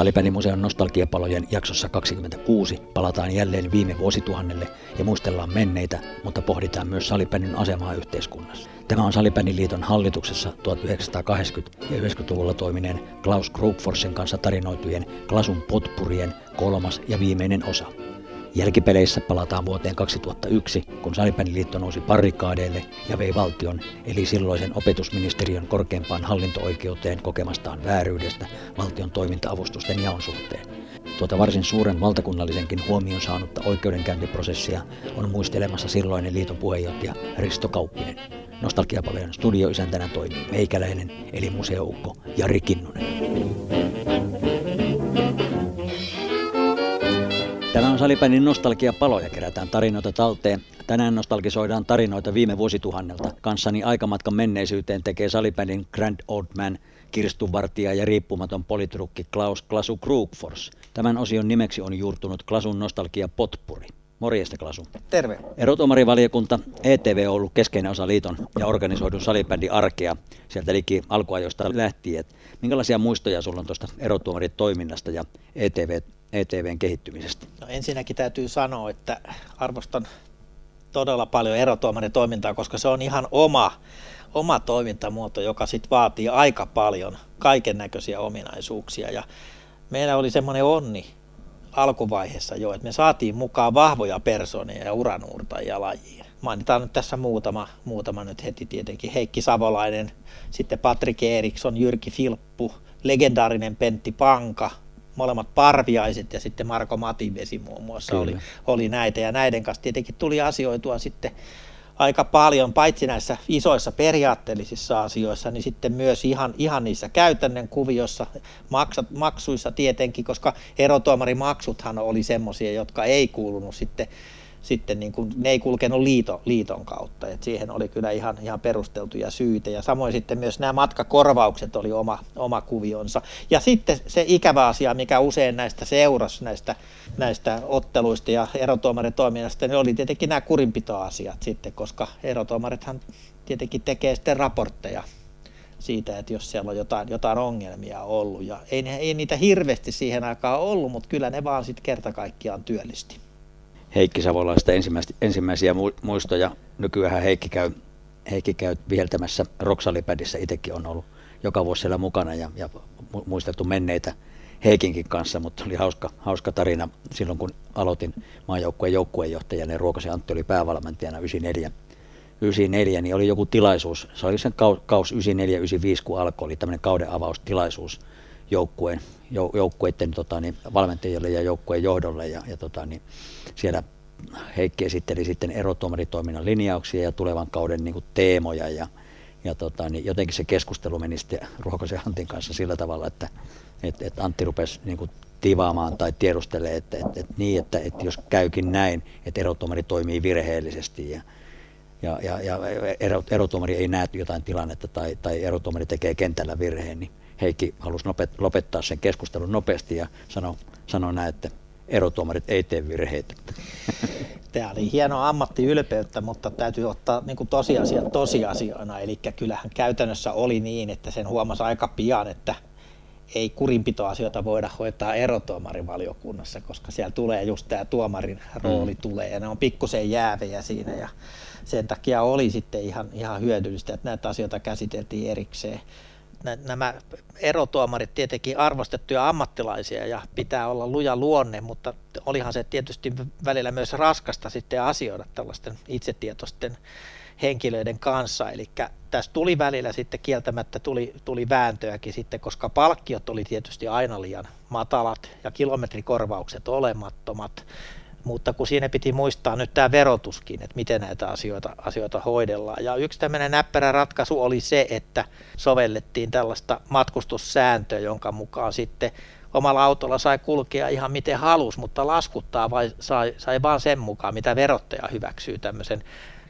Salibändimuseon nostalgiapalojen jaksossa 26 palataan jälleen viime vuosituhannelle ja muistellaan menneitä, mutta pohditaan myös salibändin asemaa yhteiskunnassa. Tämä on Salibändiliiton hallituksessa 1980- ja 90-luvulla toimineen Klaus Krugforsen kanssa tarinoitujen Klasun potpurien kolmas ja viimeinen osa. Jälkipeleissä palataan vuoteen 2001, kun Salibändiliitto nousi parikaadeille ja vei valtion, eli silloisen opetusministeriön korkeimpaan hallinto-oikeuteen kokemastaan vääryydestä valtion toiminta-avustusten jaon suhteen. Tuota varsin suuren valtakunnallisenkin huomion saanutta oikeudenkäyntiprosessia on muistelemassa silloinen liiton puheenjohtaja Risto Kauppinen. Nostalgiapalojen studioisäntänä toimii meikäläinen, eli museoukko Jari Kinnunen. Tämä on Salipänin nostalgiapaloja, kerätään tarinoita talteen. Tänään nostalgisoidaan tarinoita viime vuosituhannelta. Kanssani aikamatkan menneisyyteen tekee Salipänin Grand Old Man, kirstunvartija ja riippumaton politrukki Klaus Klasu Krugfors. Tämän osion nimeksi on juurtunut Klasun nostalgia Potpuri. Morjesta Klasu. Terve. Erotomarivaliokunta ETV on ollut keskeinen osa liiton ja organisoidun salibändin arkea sieltä liki alkuajoista lähtien. Minkälaisia muistoja sulla on tuosta erotuomaritoiminnasta ja ETV, ETVn kehittymisestä? No ensinnäkin täytyy sanoa, että arvostan todella paljon erotuomaritoimintaa, koska se on ihan oma, oma toimintamuoto, joka sit vaatii aika paljon kaiken näköisiä ominaisuuksia. Ja meillä oli semmoinen onni alkuvaiheessa jo, että me saatiin mukaan vahvoja persoonia ja uranuurtajia lajiin. Mainitaan nyt tässä muutama, muutama nyt heti tietenkin. Heikki Savolainen, sitten Patrik Eriksson, Jyrki Filppu, legendaarinen Pentti Panka, molemmat parviaiset ja sitten Marko Mativesi muun muassa oli, oli näitä. Ja näiden kanssa tietenkin tuli asioitua sitten aika paljon, paitsi näissä isoissa periaatteellisissa asioissa, niin sitten myös ihan, ihan niissä käytännön kuviossa, maksat, maksuissa tietenkin, koska erotuomarimaksuthan oli semmoisia, jotka ei kuulunut sitten sitten niin kuin, ne ei kulkenut liito, liiton kautta, että siihen oli kyllä ihan, ihan perusteltuja syitä ja samoin sitten myös nämä matkakorvaukset oli oma, oma kuvionsa. Ja sitten se ikävä asia, mikä usein näistä seurasi näistä, näistä otteluista ja erotuomaritoiminnasta, niin oli tietenkin nämä kurinpitoasiat sitten, koska erotuomarithan tietenkin tekee sitten raportteja siitä, että jos siellä on jotain, jotain ongelmia ollut. Ja ei, ei niitä hirveästi siihen aikaan ollut, mutta kyllä ne vaan sitten kerta kaikkiaan työllisti. Heikki Savolaista ensimmäisiä muistoja. Nykyään Heikki käy, Heikki käy viheltämässä Roksalipädissä, itsekin on ollut joka vuosi siellä mukana ja, ja muisteltu menneitä Heikinkin kanssa, mutta oli hauska, hauska tarina silloin, kun aloitin maajoukkueen joukkueenjohtajana ja Ruokasen Antti oli päävalmentajana 94. 94, niin oli joku tilaisuus, se oli sen kaus 94-95, kun alkoi, oli tämmöinen kauden avaustilaisuus joukkueen, joukkueiden tota, niin, valmentajille ja joukkueen johdolle ja, ja tota, niin, siellä Heikki esitteli sitten erotuomaritoiminnan linjauksia ja tulevan kauden niin kuin, teemoja ja, ja tota, niin jotenkin se keskustelu meni sitten Ruokosen Antin kanssa sillä tavalla, että et, et Antti rupesi niin kuin, tivaamaan tai tiedustelee, että, että, että, niin, että, että jos käykin näin, että erotuomari toimii virheellisesti ja, ja, ja, ja erotuomari ei näe jotain tilannetta tai, tai erotuomari tekee kentällä virheen, niin Heikki halusi lopettaa sen keskustelun nopeasti ja sanoi, sanoi näin, että erotuomarit ei tee virheitä. Tämä oli hieno ammattiylpeyttä, mutta täytyy ottaa niin tosiasia tosiasioina. Eli kyllähän käytännössä oli niin, että sen huomasi aika pian, että ei kurinpitoasioita voida hoitaa erotuomarivaliokunnassa, koska siellä tulee just tämä tuomarin rooli mm. tulee ja ne on pikkusen jäävejä siinä ja sen takia oli sitten ihan, ihan hyödyllistä, että näitä asioita käsiteltiin erikseen nämä erotuomarit tietenkin arvostettuja ammattilaisia ja pitää olla luja luonne, mutta olihan se tietysti välillä myös raskasta sitten asioida tällaisten itsetietoisten henkilöiden kanssa. Eli tässä tuli välillä sitten kieltämättä tuli, tuli vääntöäkin sitten, koska palkkiot oli tietysti aina liian matalat ja kilometrikorvaukset olemattomat mutta kun siinä piti muistaa nyt tämä verotuskin, että miten näitä asioita, asioita hoidellaan. Ja yksi tämmöinen näppärä ratkaisu oli se, että sovellettiin tällaista matkustussääntöä, jonka mukaan sitten omalla autolla sai kulkea ihan miten halus, mutta laskuttaa vai sai, sai vaan sen mukaan, mitä verottaja hyväksyy tämmöisen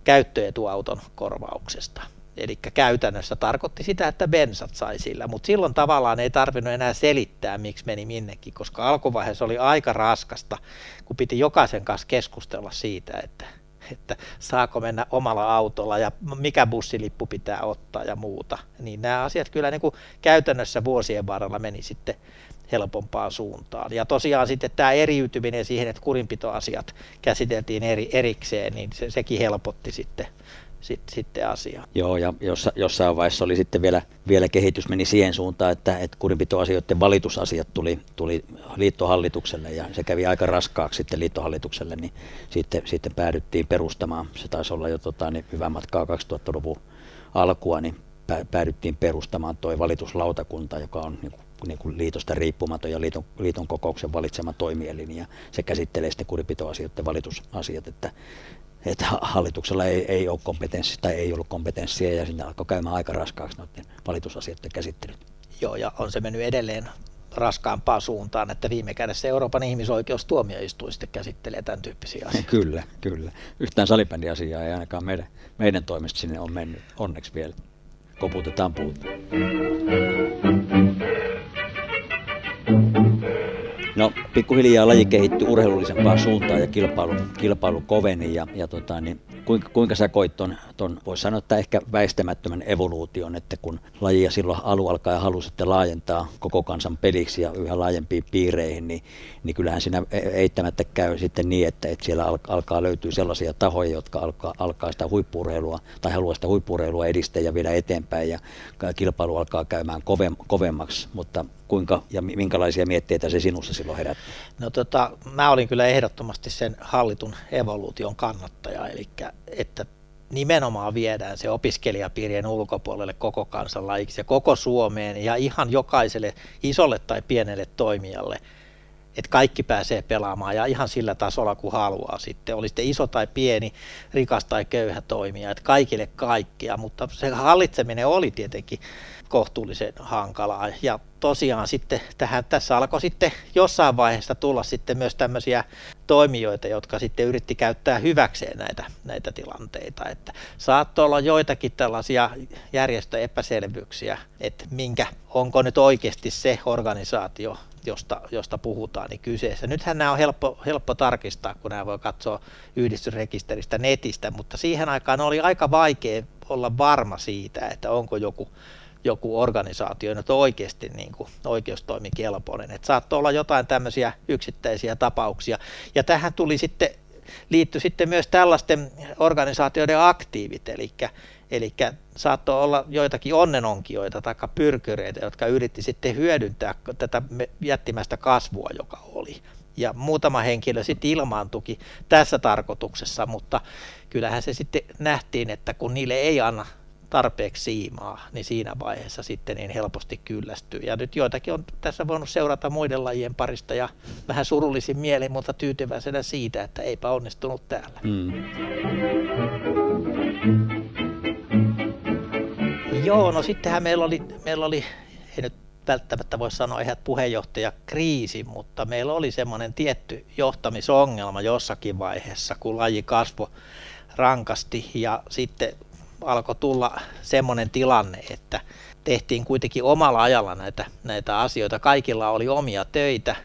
käyttöetuauton korvauksesta. Eli käytännössä tarkoitti sitä, että bensat sai sillä, mutta silloin tavallaan ei tarvinnut enää selittää, miksi meni minnekin, koska alkuvaiheessa oli aika raskasta, kun piti jokaisen kanssa keskustella siitä, että, että saako mennä omalla autolla ja mikä bussilippu pitää ottaa ja muuta. Niin nämä asiat kyllä niin kuin käytännössä vuosien varrella meni sitten helpompaan suuntaan. Ja tosiaan sitten tämä eriytyminen siihen, että kurinpitoasiat käsiteltiin eri, erikseen, niin se, sekin helpotti sitten sitten, sitten asiaa. Joo, ja jossa, jossain vaiheessa oli sitten vielä, vielä kehitys meni siihen suuntaan, että, että kurinpitoasioiden valitusasiat tuli, tuli liittohallitukselle ja se kävi aika raskaaksi sitten liittohallitukselle, niin sitten, sitten päädyttiin perustamaan, se taisi olla jo tota, niin hyvä matkaa 2000-luvun alkua, niin päädyttiin perustamaan tuo valituslautakunta, joka on niin kuin, niin kuin liitosta riippumaton ja liiton, liiton kokouksen valitsema toimielin ja se käsittelee sitten kurinpitoasioiden valitusasiat, että että hallituksella ei, ei ole kompetenssia tai ei ollut kompetenssia ja sinne alkoi käymään aika raskaaksi noiden valitusasioiden käsittelyt. Joo, ja on se mennyt edelleen raskaampaan suuntaan, että viime kädessä Euroopan ihmisoikeustuomioistuin sitten käsittelee tämän tyyppisiä asioita. Kyllä, kyllä. Yhtään salibändiasiaa ei ainakaan meidän, meidän toimesta sinne on mennyt, onneksi vielä. Koputetaan puuta. No pikkuhiljaa laji kehittyi urheilullisempaan suuntaan ja kilpailu, kilpailu koveni ja, ja tota, niin kuinka, kuinka sä koit ton, ton voisi sanoa, että ehkä väistämättömän evoluution, että kun lajia silloin alu alkaa ja halusitte laajentaa koko kansan peliksi ja yhä laajempiin piireihin, niin, niin kyllähän siinä e-, eittämättä käy sitten niin, että, että siellä alkaa löytyä sellaisia tahoja, jotka alkaa, alkaa sitä huippurheilua tai haluaa sitä huippurheilua edistää ja viedä eteenpäin ja kilpailu alkaa käymään kovemmaksi, mutta kuinka ja minkälaisia mietteitä se sinussa silloin herätti? No tota, mä olin kyllä ehdottomasti sen hallitun evoluution kannattaja, eli että nimenomaan viedään se opiskelijapiirien ulkopuolelle koko kansan lajiksi ja koko Suomeen ja ihan jokaiselle isolle tai pienelle toimijalle, että kaikki pääsee pelaamaan ja ihan sillä tasolla kuin haluaa sitten, oli sitten iso tai pieni, rikas tai köyhä toimija, että kaikille kaikkia, mutta se hallitseminen oli tietenkin kohtuullisen hankalaa. Ja tosiaan sitten tähän, tässä alkoi sitten jossain vaiheessa tulla sitten myös tämmöisiä toimijoita, jotka sitten yritti käyttää hyväkseen näitä, näitä tilanteita. Että saattoi olla joitakin tällaisia järjestöepäselvyyksiä, että minkä, onko nyt oikeasti se organisaatio, josta, josta puhutaan, niin kyseessä. Nythän nämä on helppo, helppo tarkistaa, kun nämä voi katsoa yhdistysrekisteristä netistä, mutta siihen aikaan oli aika vaikea olla varma siitä, että onko joku joku organisaatio nyt oikeasti niin kuin oikeustoimikelpoinen. Että saattoi olla jotain tämmöisiä yksittäisiä tapauksia. Ja tähän tuli sitten, liittyi sitten myös tällaisten organisaatioiden aktiivit, eli, eli saattoi olla joitakin onnenonkijoita tai pyrkyreitä, jotka yritti sitten hyödyntää tätä jättimäistä kasvua, joka oli. Ja muutama henkilö sitten ilmaantuki tässä tarkoituksessa, mutta kyllähän se sitten nähtiin, että kun niille ei anna tarpeeksi siimaa, niin siinä vaiheessa sitten niin helposti kyllästyy. Ja nyt joitakin on tässä voinut seurata muiden lajien parista ja vähän surullisin mieli, mutta tyytyväisenä siitä, että eipä onnistunut täällä. Mm. Joo, no sittenhän meillä oli, meillä oli, ei nyt välttämättä voi sanoa ihan puheenjohtajakriisi, mutta meillä oli semmoinen tietty johtamisongelma jossakin vaiheessa, kun laji kasvoi rankasti ja sitten alkoi tulla semmoinen tilanne, että tehtiin kuitenkin omalla ajalla näitä, näitä asioita. Kaikilla oli omia töitä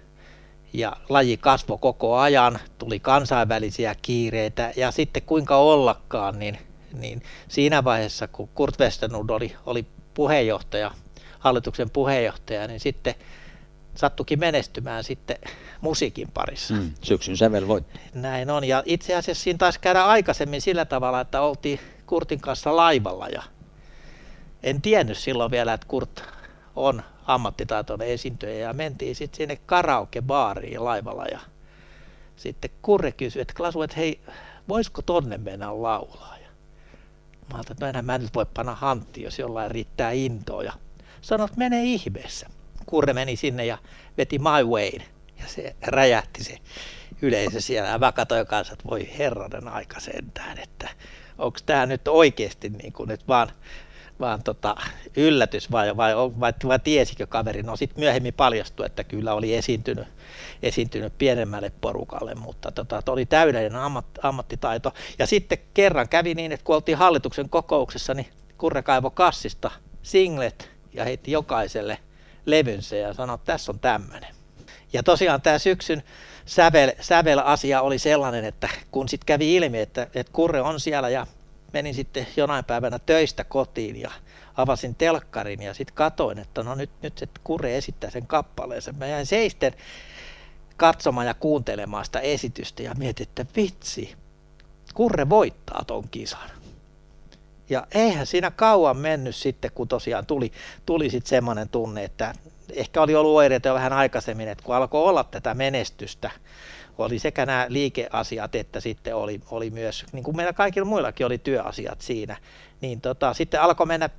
ja laji kasvoi koko ajan, tuli kansainvälisiä kiireitä ja sitten kuinka ollakaan, niin, niin siinä vaiheessa kun Kurt Westernud oli, oli puheenjohtaja, hallituksen puheenjohtaja, niin sitten sattukin menestymään sitten musiikin parissa. Mm, syksyn sävel voitti. Näin on, ja itse asiassa siinä taisi käydä aikaisemmin sillä tavalla, että oltiin Kurtin kanssa laivalla ja en tiennyt silloin vielä, että Kurt on ammattitaitoinen esiintyjä ja mentiin sitten sinne karaokebaariin laivalla ja sitten Kurre kysyi, että Klasu, että hei, voisiko tonne mennä laulaa? Ja mä ajattelin, että no enää mä nyt voi panna hantti, jos jollain riittää intoa ja sanoi, että mene ihmeessä. Kurre meni sinne ja veti My Way ja se räjähti se yleisö siellä ja mä katsoin kanssa, että voi herranen aika sentään, että onko tämä nyt oikeasti niin kuin nyt vaan, vaan tota, yllätys vai, vai, vai, vai tiesikö kaveri? No sitten myöhemmin paljastui, että kyllä oli esiintynyt, esiintynyt pienemmälle porukalle, mutta tota, oli täydellinen ammat, ammattitaito. Ja sitten kerran kävi niin, että kun oltiin hallituksen kokouksessa, niin Kurre kaivo kassista singlet ja heitti jokaiselle levynsä ja sanoi, että tässä on tämmöinen. Ja tosiaan tämä syksyn sävel, sävel-asia oli sellainen, että kun sitten kävi ilmi, että, että Kurre on siellä ja menin sitten jonain päivänä töistä kotiin ja avasin telkkarin ja sitten katoin, että no nyt, nyt se Kurre esittää sen kappaleensa. Mä jäin seisten katsomaan ja kuuntelemaan sitä esitystä ja mietin, että vitsi, Kurre voittaa ton kisan. Ja eihän siinä kauan mennyt sitten, kun tosiaan tuli, tuli sitten semmoinen tunne, että ehkä oli ollut oireita jo vähän aikaisemmin, että kun alkoi olla tätä menestystä, oli sekä nämä liikeasiat että sitten oli, oli myös, niin kuin meillä kaikilla muillakin oli työasiat siinä, niin tota, sitten alkoi mennä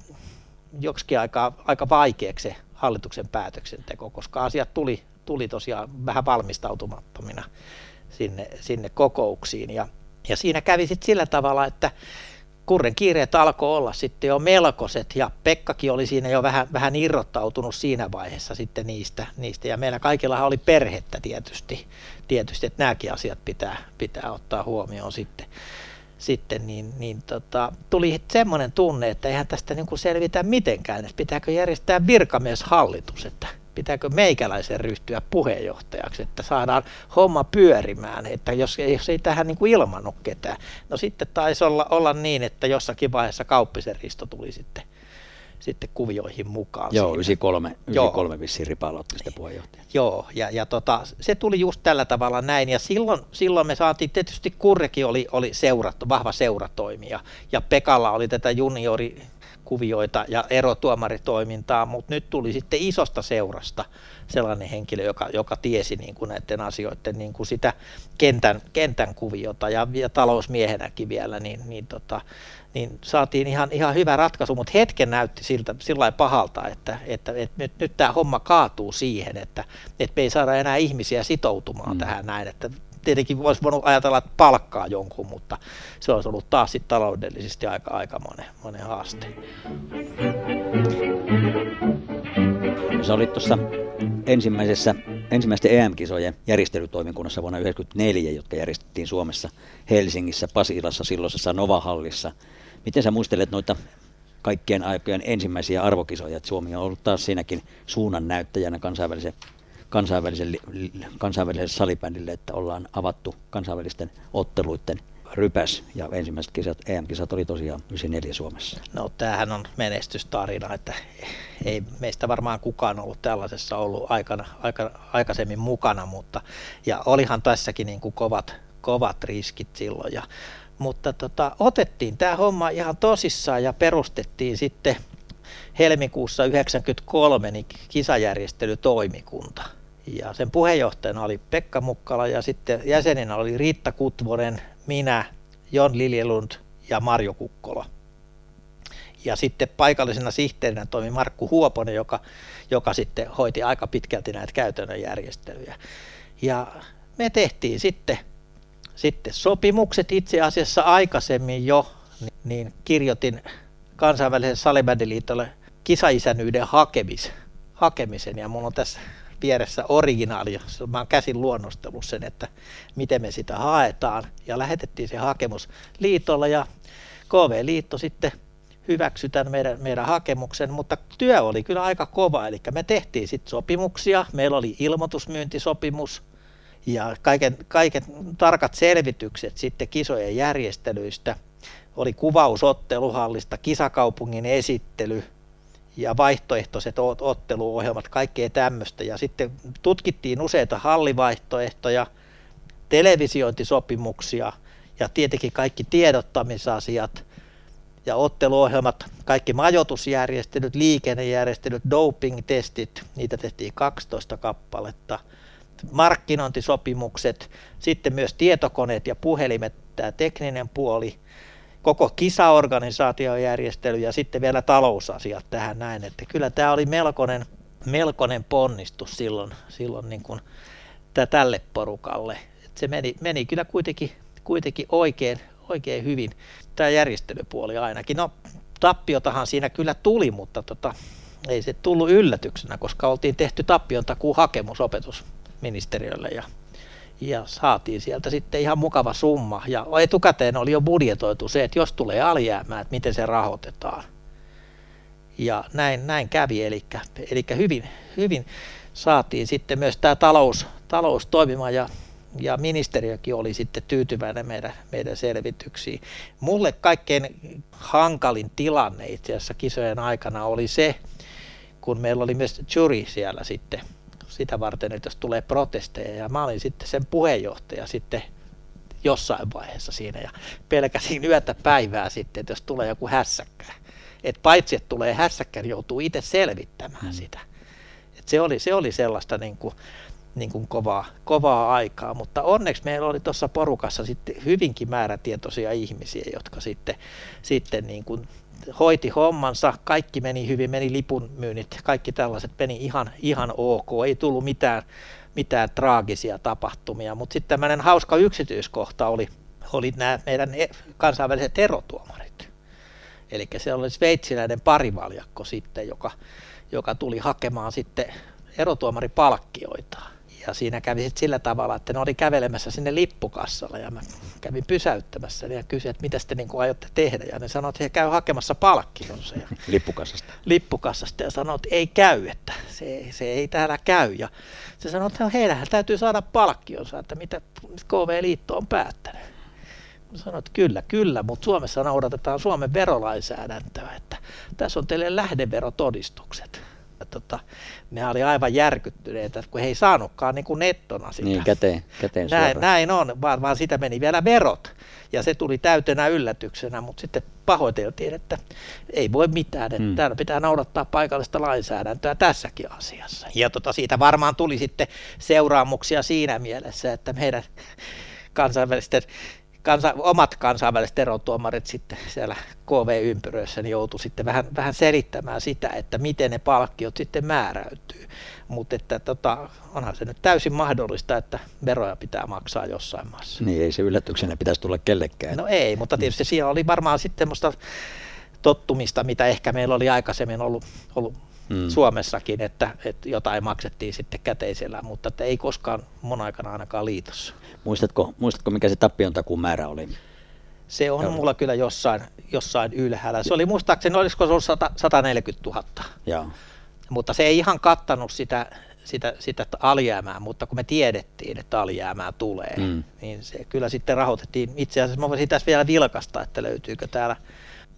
joksikin aika, aika vaikeaksi se hallituksen päätöksenteko, koska asiat tuli, tuli tosiaan vähän valmistautumattomina sinne, sinne kokouksiin. Ja, ja siinä kävi sitten sillä tavalla, että Kurren kiireet alkoi olla sitten jo melkoiset ja Pekkakin oli siinä jo vähän, vähän irrottautunut siinä vaiheessa sitten niistä, niistä. ja meillä kaikilla oli perhettä tietysti, tietysti että nämäkin asiat pitää, pitää ottaa huomioon sitten. Sitten, niin, niin tota, tuli semmoinen tunne, että eihän tästä niin kuin selvitä mitenkään, että pitääkö järjestää virkamieshallitus, että pitääkö meikäläisen ryhtyä puheenjohtajaksi, että saadaan homma pyörimään, että jos, jos ei tähän niin kuin ilmannut ketään. No sitten taisi olla, olla niin, että jossakin vaiheessa Kauppisen Risto tuli sitten sitten kuvioihin mukaan. Joo, 93, 93 vissiin Ripala otti sitten puheenjohtaja. Joo, ja, ja tota, se tuli just tällä tavalla näin, ja silloin, silloin me saatiin, tietysti Kurrekin oli, oli seurat, vahva seuratoimija, ja Pekalla oli tätä juniori kuvioita ja erotuomaritoimintaa, mutta nyt tuli sitten isosta seurasta sellainen henkilö, joka, joka tiesi niin kuin näiden asioiden niin kuin sitä kentän, kentän kuviota ja, ja talousmiehenäkin vielä, niin, niin tota, niin saatiin ihan, ihan hyvä ratkaisu, mutta hetken näytti siltä, sillä pahalta, että, että, että nyt, nyt tämä homma kaatuu siihen, että, että me ei saada enää ihmisiä sitoutumaan mm. tähän näin, että tietenkin voisi voinut ajatella, että palkkaa jonkun, mutta se olisi ollut taas sitten taloudellisesti aika, aika monen, monen haaste. Sä olit tuossa ensimmäisessä, ensimmäisten EM-kisojen järjestelytoimikunnassa vuonna 1994, jotka järjestettiin Suomessa Helsingissä, Pasilassa, silloisessa Novahallissa. Miten sä muistelet noita kaikkien aikojen ensimmäisiä arvokisoja, että Suomi on ollut taas siinäkin suunnan näyttäjänä kansainvälisen, kansainvälisen, kansainväliselle salibändille, että ollaan avattu kansainvälisten otteluiden rypäs ja ensimmäiset kisat, EM-kisat oli tosiaan 94 Suomessa. No tämähän on menestystarina, että ei meistä varmaan kukaan ollut tällaisessa ollut aikana, aika, aikaisemmin mukana, mutta ja olihan tässäkin niin kuin kovat, kovat riskit silloin ja mutta tota, otettiin tämä homma ihan tosissaan ja perustettiin sitten helmikuussa 1993 niin kisajärjestelytoimikunta. Ja sen puheenjohtajana oli Pekka Mukkala ja sitten jäseninä oli Riitta Kutvonen, minä, Jon Liljelund ja Marjo Kukkola. Ja sitten paikallisena sihteerinä toimi Markku Huoponen, joka, joka sitten hoiti aika pitkälti näitä käytännön järjestelyjä. Ja me tehtiin sitten sitten sopimukset itse asiassa aikaisemmin jo, niin, kirjoitin kansainvälisen salibändiliitolle kisaisänyyden hakemis, hakemisen. Ja mulla on tässä vieressä originaali, mä oon käsin luonnostellut sen, että miten me sitä haetaan. Ja lähetettiin se hakemus liitolle ja KV-liitto sitten hyväksyi tämän meidän, meidän hakemuksen, mutta työ oli kyllä aika kova, eli me tehtiin sitten sopimuksia, meillä oli ilmoitusmyyntisopimus, ja kaiken, kaiken tarkat selvitykset sitten kisojen järjestelyistä. Oli kuvaus otteluhallista, kisakaupungin esittely ja vaihtoehtoiset otteluohjelmat, kaikkea tämmöistä. Ja sitten tutkittiin useita hallivaihtoehtoja, televisiointisopimuksia ja tietenkin kaikki tiedottamisasiat ja otteluohjelmat, kaikki majoitusjärjestelyt, liikennejärjestelyt, doping-testit, niitä tehtiin 12 kappaletta – markkinointisopimukset, sitten myös tietokoneet ja puhelimet, tämä tekninen puoli, koko kisaorganisaatiojärjestely ja sitten vielä talousasiat tähän näin, että kyllä tämä oli melkoinen, melkoinen ponnistus silloin, silloin niin kuin tälle porukalle. että se meni, meni kyllä kuitenkin, kuitenkin oikein, oikein hyvin, tämä järjestelypuoli ainakin. No tappiotahan siinä kyllä tuli, mutta tota, ei se tullut yllätyksenä, koska oltiin tehty tappion takuu hakemus opetus, ministeriölle ja, ja saatiin sieltä sitten ihan mukava summa. Ja etukäteen oli jo budjetoitu se, että jos tulee alijäämää, että miten se rahoitetaan. Ja näin, näin kävi, eli, eli hyvin, hyvin saatiin sitten myös tämä talous, talous toimimaan ja, ja ministeriökin oli sitten tyytyväinen meidän, meidän selvityksiin. Mulle kaikkein hankalin tilanne itse asiassa kisojen aikana oli se, kun meillä oli myös jury siellä sitten sitä varten, että jos tulee protesteja ja mä olin sitten sen puheenjohtaja sitten jossain vaiheessa siinä ja pelkäsin yötä päivää sitten, että jos tulee joku hässäkkä. Että paitsi, että tulee hässäkkä, niin joutuu itse selvittämään mm. sitä. Et se, oli, se oli sellaista niin kuin, niin kuin kovaa, kovaa aikaa, mutta onneksi meillä oli tuossa porukassa sitten hyvinkin määrätietoisia ihmisiä, jotka sitten, sitten niin kuin hoiti hommansa, kaikki meni hyvin, meni lipun myynnit, kaikki tällaiset meni ihan, ihan ok, ei tullut mitään, mitään traagisia tapahtumia, mutta sitten tämmöinen hauska yksityiskohta oli, oli nämä meidän e, kansainväliset erotuomarit. Eli se oli sveitsiläinen parivaljakko sitten, joka, joka tuli hakemaan sitten erotuomaripalkkioitaan ja siinä kävi sitten sillä tavalla, että ne oli kävelemässä sinne lippukassalla ja mä kävin pysäyttämässä ja kysyin, että mitä te niin aiotte tehdä. Ja ne sanoivat, että he käy hakemassa palkkionsa. Ja lippukassasta. Lippukassasta ja sanoivat, että ei käy, että se, se ei täällä käy. Ja se sanoi, että no, heillähän täytyy saada palkkionsa, että mitä KV-liitto on päättänyt. Mä sanoin, että kyllä, kyllä, mutta Suomessa noudatetaan Suomen verolainsäädäntöä, että tässä on teille lähdeverotodistukset tota, ne oli aivan järkyttyneitä, kun he ei saanutkaan niin kuin nettona sitä. Niin, käteen, käteen näin, näin on, vaan, vaan sitä meni vielä verot. Ja se tuli täytenä yllätyksenä, mutta sitten pahoiteltiin, että ei voi mitään, että hmm. täällä pitää noudattaa paikallista lainsäädäntöä tässäkin asiassa. Ja tota, siitä varmaan tuli sitten seuraamuksia siinä mielessä, että meidän kansainvälisten kansa, omat kansainväliset erotuomarit sitten siellä KV-ympyröissä niin joutui sitten vähän, vähän selittämään sitä, että miten ne palkkiot sitten määräytyy. Mutta että tota, onhan se nyt täysin mahdollista, että veroja pitää maksaa jossain maassa. Niin, ei se yllätyksenä pitäisi tulla kellekään. No ei, mutta tietysti siellä oli varmaan sitten semmoista tottumista, mitä ehkä meillä oli aikaisemmin ollut, ollut mm. Suomessakin, että, että jotain maksettiin sitten käteisellä, mutta että ei koskaan mun aikana ainakaan liitossa. Muistatko, muistatko mikä se tappion takuun määrä oli? Se on Joo. mulla kyllä jossain, jossain ylhäällä. Se oli muistaakseni, olisiko se ollut 100, 140 000. Joo. Mutta se ei ihan kattanut sitä, sitä, sitä alijäämää, mutta kun me tiedettiin, että alijäämää tulee, mm. niin se kyllä sitten rahoitettiin. Itse asiassa mä voisin tässä vielä vilkasta, että löytyykö täällä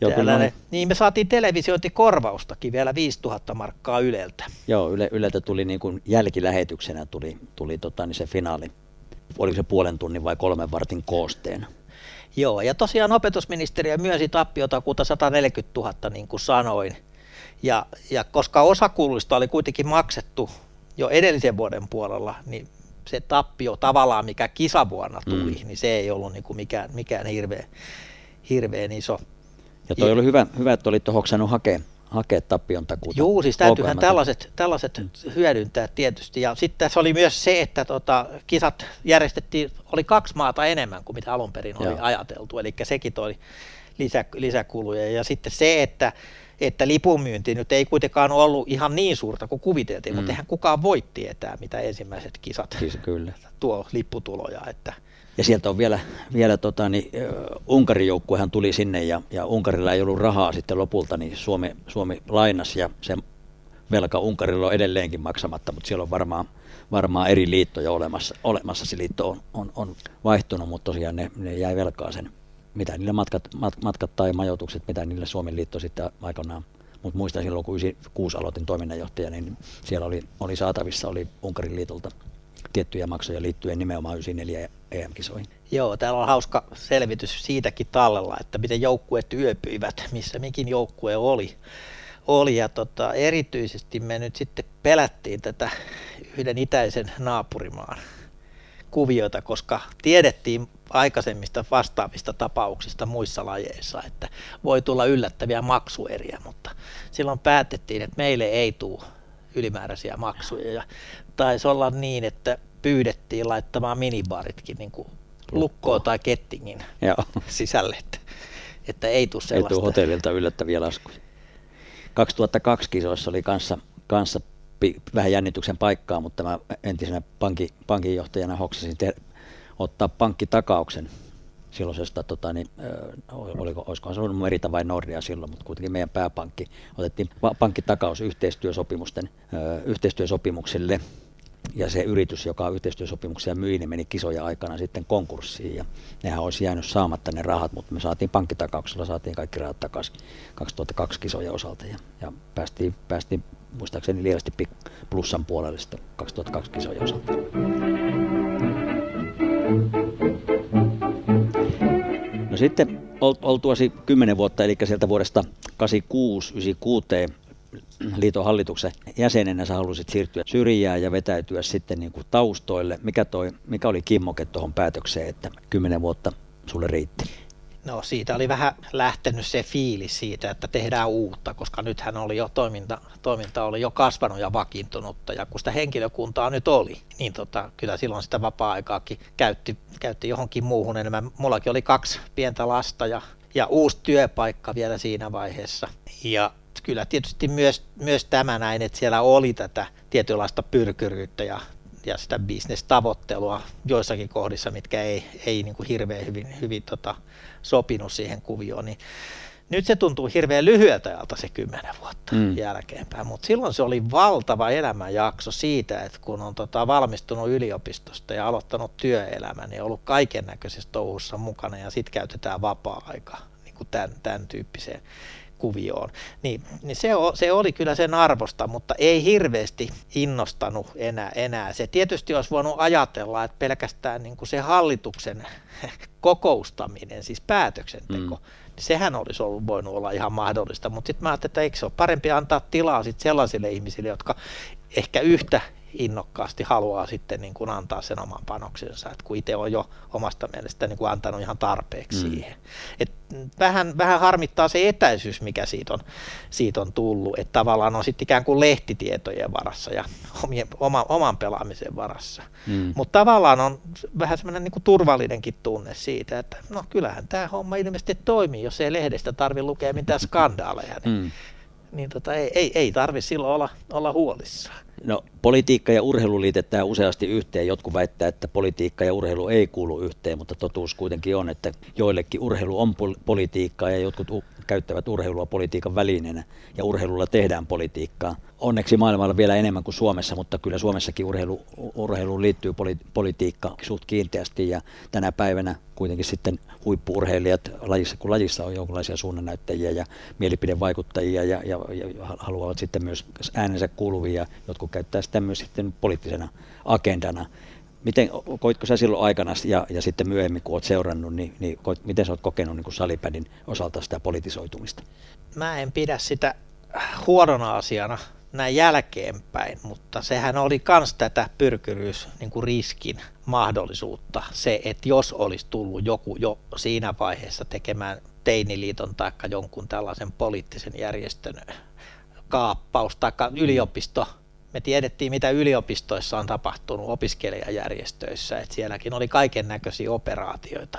Joo, täällä ne, niin me saatiin televisiointikorvaustakin vielä 5000 markkaa Yleltä. Joo, Yle, Yleltä tuli niin kuin jälkilähetyksenä tuli, tuli tota, niin se finaali oliko se puolen tunnin vai kolmen vartin koosteena. Joo, ja tosiaan opetusministeriö myönsi tappiotakuuta 140 000, niin kuin sanoin. Ja, ja koska osa kuluista oli kuitenkin maksettu jo edellisen vuoden puolella, niin se tappio tavallaan, mikä kisavuonna tuli, mm. niin se ei ollut niin kuin mikään, mikään hirveän, hirveän iso. Ja toi ja, oli hyvä, hyvä, että olit hoksannut hakea hakea tappion takuuta. Joo, siis täytyyhän tällaiset, tällaiset hyödyntää tietysti. Ja sitten tässä oli myös se, että tota, kisat järjestettiin, oli kaksi maata enemmän kuin mitä alun perin oli Joo. ajateltu, eli sekin toi lisä, lisäkuluja. Ja sitten se, että, että lipunmyynti nyt ei kuitenkaan ollut ihan niin suurta kuin kuviteltiin, mm. mutta eihän kukaan voi tietää, mitä ensimmäiset kisat siis kyllä. tuo lipputuloja. Että, ja sieltä on vielä, vielä tota, niin, Unkarin joukkuehan tuli sinne ja, ja Unkarilla ei ollut rahaa sitten lopulta, niin Suomi, Suomi lainasi ja se velka Unkarilla on edelleenkin maksamatta, mutta siellä on varmaan, varmaan eri liittoja olemassa. olemassa. Se liitto on, on, on vaihtunut, mutta tosiaan ne, ne jäi velkaa sen, mitä niille matkat, mat, matkat tai majoitukset, mitä niille Suomen liitto sitten aikanaan mutta muistan silloin, kun 96 aloitin toiminnanjohtaja, niin siellä oli, oli saatavissa oli Unkarin liitolta tiettyjä maksuja liittyen nimenomaan 94 EM-kisoihin. Joo, täällä on hauska selvitys siitäkin tallella, että miten joukkueet yöpyivät, missä mikin joukkue oli. oli ja tota, erityisesti me nyt sitten pelättiin tätä yhden itäisen naapurimaan kuviota, koska tiedettiin aikaisemmista vastaavista tapauksista muissa lajeissa, että voi tulla yllättäviä maksueriä, mutta silloin päätettiin, että meille ei tule ylimääräisiä maksuja. Ja taisi olla niin, että pyydettiin laittamaan minibaritkin niin kuin lukkoon tai kettingin Joo. sisälle, että, että ei tule sellaista. Ei tule hotellilta yllättäviä laskuja. 2002 kisoissa oli kanssa, kanssa vähän jännityksen paikkaa, mutta mä entisenä panki, pankinjohtajana hoksasin te, ottaa pankkitakauksen silloisesta, tota, niin, oliko, olisikohan se ollut Merita vai Nordea silloin, mutta kuitenkin meidän pääpankki otettiin pankkitakaus yhteistyösopimusten, yhteistyösopimuksille ja se yritys, joka yhteistyösopimuksia myi, niin meni kisoja aikana sitten konkurssiin ja nehän olisi jäänyt saamatta ne rahat, mutta me saatiin pankkitakauksella, saatiin kaikki rahat takaisin 2002 kisoja osalta ja, ja päästiin, päästiin muistaakseni lievästi plussan puolelle sitten 2002 kisoja osalta. No sitten oltuasi 10 vuotta, eli sieltä vuodesta 86 96 liiton hallituksen jäsenenä sä halusit siirtyä syrjään ja vetäytyä sitten niin kuin taustoille. Mikä, toi, mikä oli kimmoke tuohon päätökseen, että 10 vuotta sulle riitti? No siitä oli vähän lähtenyt se fiilis siitä, että tehdään uutta, koska nythän oli jo toiminta, toiminta oli jo kasvanut ja vakiintunutta ja kun sitä henkilökuntaa nyt oli, niin tota, kyllä silloin sitä vapaa-aikaakin käytti, käytti johonkin muuhun enemmän. Mullakin oli kaksi pientä lasta ja, ja uusi työpaikka vielä siinä vaiheessa ja kyllä tietysti myös, myös tämä näin, että siellä oli tätä tietynlaista pyrkyryyttä ja ja sitä bisnestavoittelua joissakin kohdissa, mitkä ei, ei niin kuin hirveän hyvin, hyvin tota, sopinut siihen kuvioon, niin nyt se tuntuu hirveän lyhyeltä ajalta se kymmenen vuotta mm. jälkeenpäin, mutta silloin se oli valtava elämänjakso siitä, että kun on tota, valmistunut yliopistosta ja aloittanut työelämän, niin ollut kaiken näköisessä touhussa mukana ja sitten käytetään vapaa-aika niin kuin tämän, tämän tyyppiseen kuvioon. Niin, niin se, se oli kyllä sen arvosta, mutta ei hirveästi innostanut enää. enää. Se tietysti olisi voinut ajatella, että pelkästään niin kuin se hallituksen kokoustaminen, siis päätöksenteko, mm. niin sehän olisi ollut, voinut olla ihan mahdollista, mutta sitten mä ajattelin, että eikö se ole parempi antaa tilaa sit sellaisille ihmisille, jotka ehkä yhtä innokkaasti haluaa sitten niin kuin antaa sen oman panoksensa, että kun itse on jo omasta mielestä niin kuin antanut ihan tarpeeksi mm. siihen. Et vähän, vähän harmittaa se etäisyys, mikä siitä on, siitä on tullut, että tavallaan on sitten ikään kuin lehtitietojen varassa ja omien, oma, oman pelaamisen varassa. Mm. Mutta tavallaan on vähän semmoinen niin kuin turvallinenkin tunne siitä, että no kyllähän tämä homma ilmeisesti toimii, jos ei lehdestä tarvitse lukea mitään skandaaleja, niin, mm. niin tota, ei, ei, ei tarvitse silloin olla, olla huolissaan. No politiikka ja urheilu liitetään useasti yhteen. Jotkut väittää, että politiikka ja urheilu ei kuulu yhteen, mutta totuus kuitenkin on, että joillekin urheilu on pol- politiikkaa ja jotkut käyttävät urheilua politiikan välineenä ja urheilulla tehdään politiikkaa. Onneksi maailmalla vielä enemmän kuin Suomessa, mutta kyllä Suomessakin urheilu, urheiluun liittyy poli- politiikka suht kiinteästi ja tänä päivänä kuitenkin sitten huippuurheilijat lajissa kun lajissa on jonkinlaisia suunnannäyttäjiä ja mielipidevaikuttajia ja, ja, ja haluavat sitten myös äänensä kuuluvia, jotkut käyttää sitä myös sitten poliittisena agendana. Miten, koitko sä silloin aikana ja, ja sitten myöhemmin, kun olet seurannut, niin, niin koit, miten sä oot kokenut niin salipädin osalta sitä politisoitumista? Mä en pidä sitä huonona asiana näin jälkeenpäin, mutta sehän oli myös tätä pyrkyryys niin kuin riskin mahdollisuutta. Se, että jos olisi tullut joku jo siinä vaiheessa tekemään teiniliiton tai jonkun tällaisen poliittisen järjestön kaappaus tai yliopisto me tiedettiin, mitä yliopistoissa on tapahtunut opiskelijajärjestöissä, että sielläkin oli kaiken näköisiä operaatioita.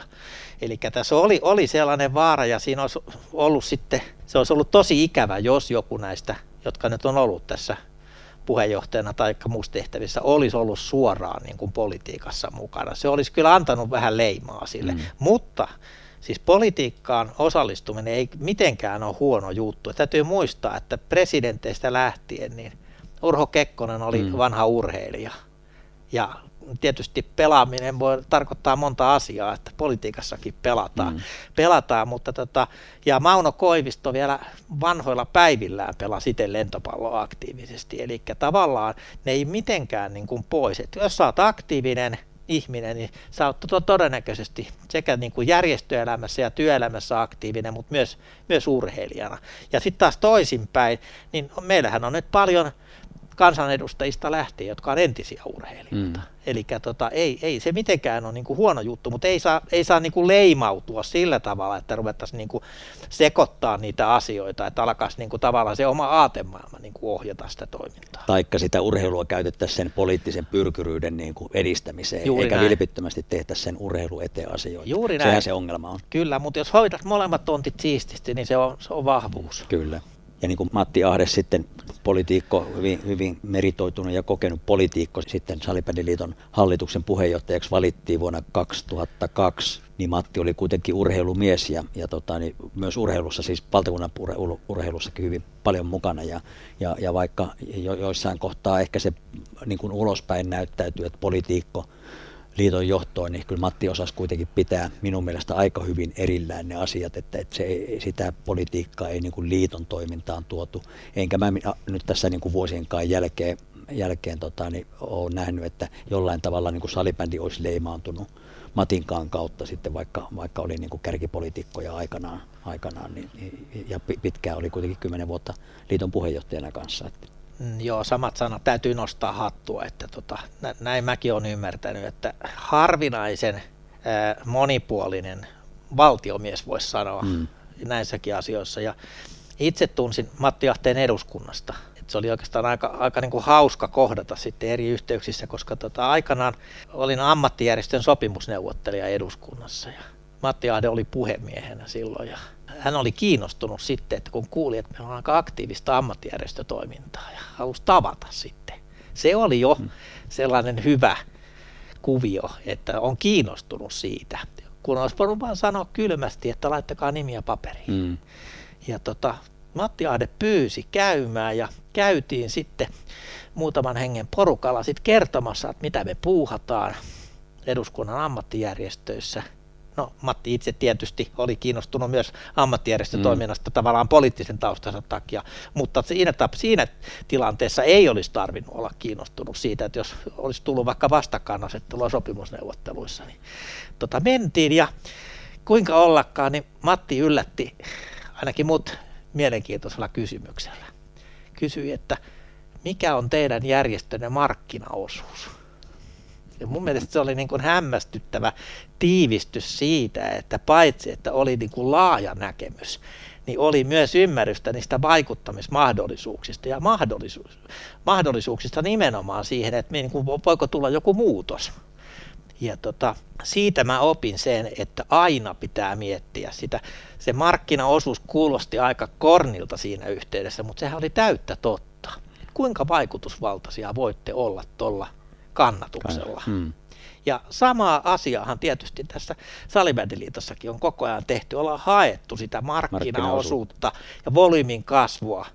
Eli tässä oli, oli sellainen vaara ja siinä olisi ollut sitten, se olisi ollut tosi ikävä, jos joku näistä, jotka nyt on ollut tässä puheenjohtajana tai muussa tehtävissä olisi ollut suoraan niin kuin politiikassa mukana. Se olisi kyllä antanut vähän leimaa sille, mm. mutta Siis politiikkaan osallistuminen ei mitenkään ole huono juttu. Täytyy muistaa, että presidenteistä lähtien niin Urho Kekkonen oli mm. vanha urheilija. Ja tietysti pelaaminen voi tarkoittaa monta asiaa, että politiikassakin pelataan, mm. pelataan mutta tota, ja Mauno Koivisto vielä vanhoilla päivillään pelasi itse lentopalloa aktiivisesti, eli tavallaan ne ei mitenkään niin kuin pois, että jos sä oot aktiivinen, ihminen, niin sä oot todennäköisesti sekä niin kuin järjestöelämässä ja työelämässä aktiivinen, mutta myös, myös urheilijana. Ja sitten taas toisinpäin, niin meillähän on nyt paljon kansanedustajista lähtien, jotka on entisiä urheilijoita. Mm. Eli tota, ei, ei se mitenkään ole niinku huono juttu, mutta ei saa, ei saa niinku leimautua sillä tavalla, että ruvettaisiin niinku sekoittaa niitä asioita, että alkaisi niinku tavallaan se oma aatemaailma niinku ohjata sitä toimintaa. Taikka sitä urheilua käytettäisiin sen poliittisen pyrkyryyden niinku edistämiseen, Juuri eikä näin. vilpittömästi tehtäisiin sen urheilu eteen asioita. Juuri näin. Sehän se ongelma on. Kyllä, mutta jos hoidat molemmat tontit siististi, niin se on, se on vahvuus. Kyllä. Ja niin kuin Matti Ahde sitten, politiikko, hyvin, hyvin meritoitunut ja kokenut politiikko, sitten Salibändiliiton hallituksen puheenjohtajaksi valittiin vuonna 2002, niin Matti oli kuitenkin urheilumies ja, ja tota, niin myös urheilussa, siis valtakunnan urheilussakin hyvin paljon mukana. Ja, ja, ja vaikka jo, joissain kohtaa ehkä se niin kuin ulospäin näyttäytyy, että politiikko liiton johtoon, niin kyllä Matti osasi kuitenkin pitää minun mielestä aika hyvin erillään ne asiat, että, että se sitä politiikkaa ei niin kuin liiton toimintaan tuotu. Enkä mä nyt tässä niin kuin vuosienkaan jälkeen, jälkeen tota, niin ole nähnyt, että jollain tavalla niin kuin salibändi olisi leimaantunut Matinkaan kautta sitten, vaikka, vaikka oli niin kuin kärkipolitiikkoja aikanaan, aikanaan niin, ja pitkään oli kuitenkin kymmenen vuotta liiton puheenjohtajana kanssa. Että. Mm, joo, samat sanat. Täytyy nostaa hattua, että tota, näin mäkin olen ymmärtänyt, että harvinaisen ää, monipuolinen valtiomies voisi sanoa mm. näissäkin asioissa. Ja itse tunsin Matti Ahteen eduskunnasta. Et se oli oikeastaan aika, aika niin kuin hauska kohdata sitten eri yhteyksissä, koska tota, aikanaan olin ammattijärjestön sopimusneuvottelija eduskunnassa ja Matti Ahde oli puhemiehenä silloin ja hän oli kiinnostunut sitten, että kun kuuli, että meillä on aika aktiivista ammattijärjestötoimintaa ja halusi tavata sitten. Se oli jo mm. sellainen hyvä kuvio, että on kiinnostunut siitä. Kun olisi voinut vaan sanoa kylmästi, että laittakaa nimiä paperiin. Mm. Ja tota, Matti Ahde pyysi käymään ja käytiin sitten muutaman hengen porukalla sitten kertomassa, että mitä me puuhataan eduskunnan ammattijärjestöissä – No Matti itse tietysti oli kiinnostunut myös ammattijärjestötoiminnasta mm. tavallaan poliittisen taustansa takia, mutta siinä, siinä tilanteessa ei olisi tarvinnut olla kiinnostunut siitä, että jos olisi tullut vaikka vastakkainasettelua sopimusneuvotteluissa, niin tota, mentiin ja kuinka ollakaan, niin Matti yllätti ainakin mut mielenkiintoisella kysymyksellä. Kysyi, että mikä on teidän järjestönne markkinaosuus? Ja mun mielestä se oli niin kuin hämmästyttävä tiivistys siitä, että paitsi että oli niin kuin laaja näkemys, niin oli myös ymmärrystä niistä vaikuttamismahdollisuuksista ja mahdollisuus, mahdollisuuksista nimenomaan siihen, että niin kuin voiko tulla joku muutos. Ja tota, siitä mä opin sen, että aina pitää miettiä sitä. Se markkinaosuus kuulosti aika kornilta siinä yhteydessä, mutta sehän oli täyttä totta. Kuinka vaikutusvaltaisia voitte olla tuolla kannatuksella. Hmm. Ja samaa asiaahan tietysti tässä salibändiliitossakin on koko ajan tehty. Ollaan haettu sitä markkinaosuutta ja volyymin kasvua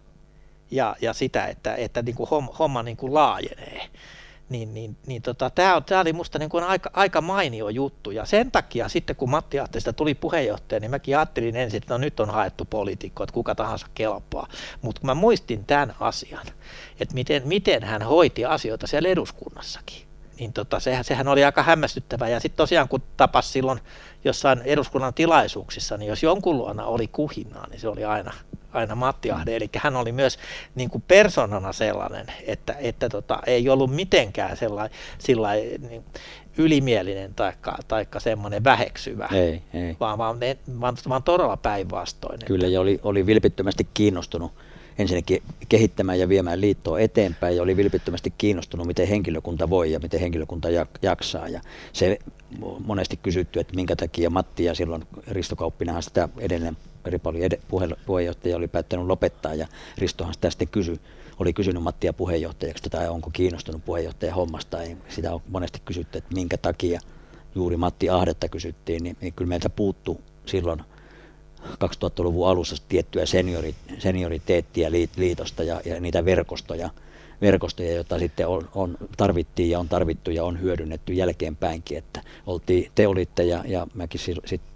ja, ja sitä, että, että niin kuin homma, homma niin kuin laajenee. Niin, niin, niin tota, tämä, oli minusta niin kuin aika, aika mainio juttu. Ja sen takia sitten kun Matti Ahteesta tuli puheenjohtaja, niin mäkin ajattelin ensin, että no nyt on haettu poliitikko, että kuka tahansa kelpaa. Mutta kun mä muistin tämän asian, että miten, miten hän hoiti asioita siellä eduskunnassakin, niin tota, sehän, sehän oli aika hämmästyttävää. Ja sitten tosiaan kun tapas silloin jossain eduskunnan tilaisuuksissa, niin jos jonkun luona oli kuhinaa, niin se oli aina, aina Matti Ahde. Eli hän oli myös niin kuin persoonana sellainen, että, että tota, ei ollut mitenkään sellainen, sellainen niin ylimielinen tai taikka semmoinen väheksyvä, ei, ei. Vaan, vaan, vaan, vaan todella päinvastoin. Kyllä, ja oli, oli vilpittömästi kiinnostunut ensinnäkin kehittämään ja viemään liittoa eteenpäin ja oli vilpittömästi kiinnostunut, miten henkilökunta voi ja miten henkilökunta jaksaa. Ja se monesti kysytty, että minkä takia Matti ja silloin Risto Kauppinahan sitä edelleen Ripali puheenjohtaja oli päättänyt lopettaa ja Ristohan sitä sitten kysyi, oli kysynyt Mattia puheenjohtajaksi tai onko kiinnostunut puheenjohtaja hommasta. Ei, sitä on monesti kysytty, että minkä takia juuri Matti Ahdetta kysyttiin, niin, niin kyllä meiltä puuttu silloin – 2000-luvun alussa tiettyä seniori, senioriteettia liitosta ja, ja niitä verkostoja, verkostoja, joita sitten on, on, tarvittiin ja on tarvittu ja on hyödynnetty jälkeenpäinkin, että oltiin, te olitte ja, ja mäkin sitten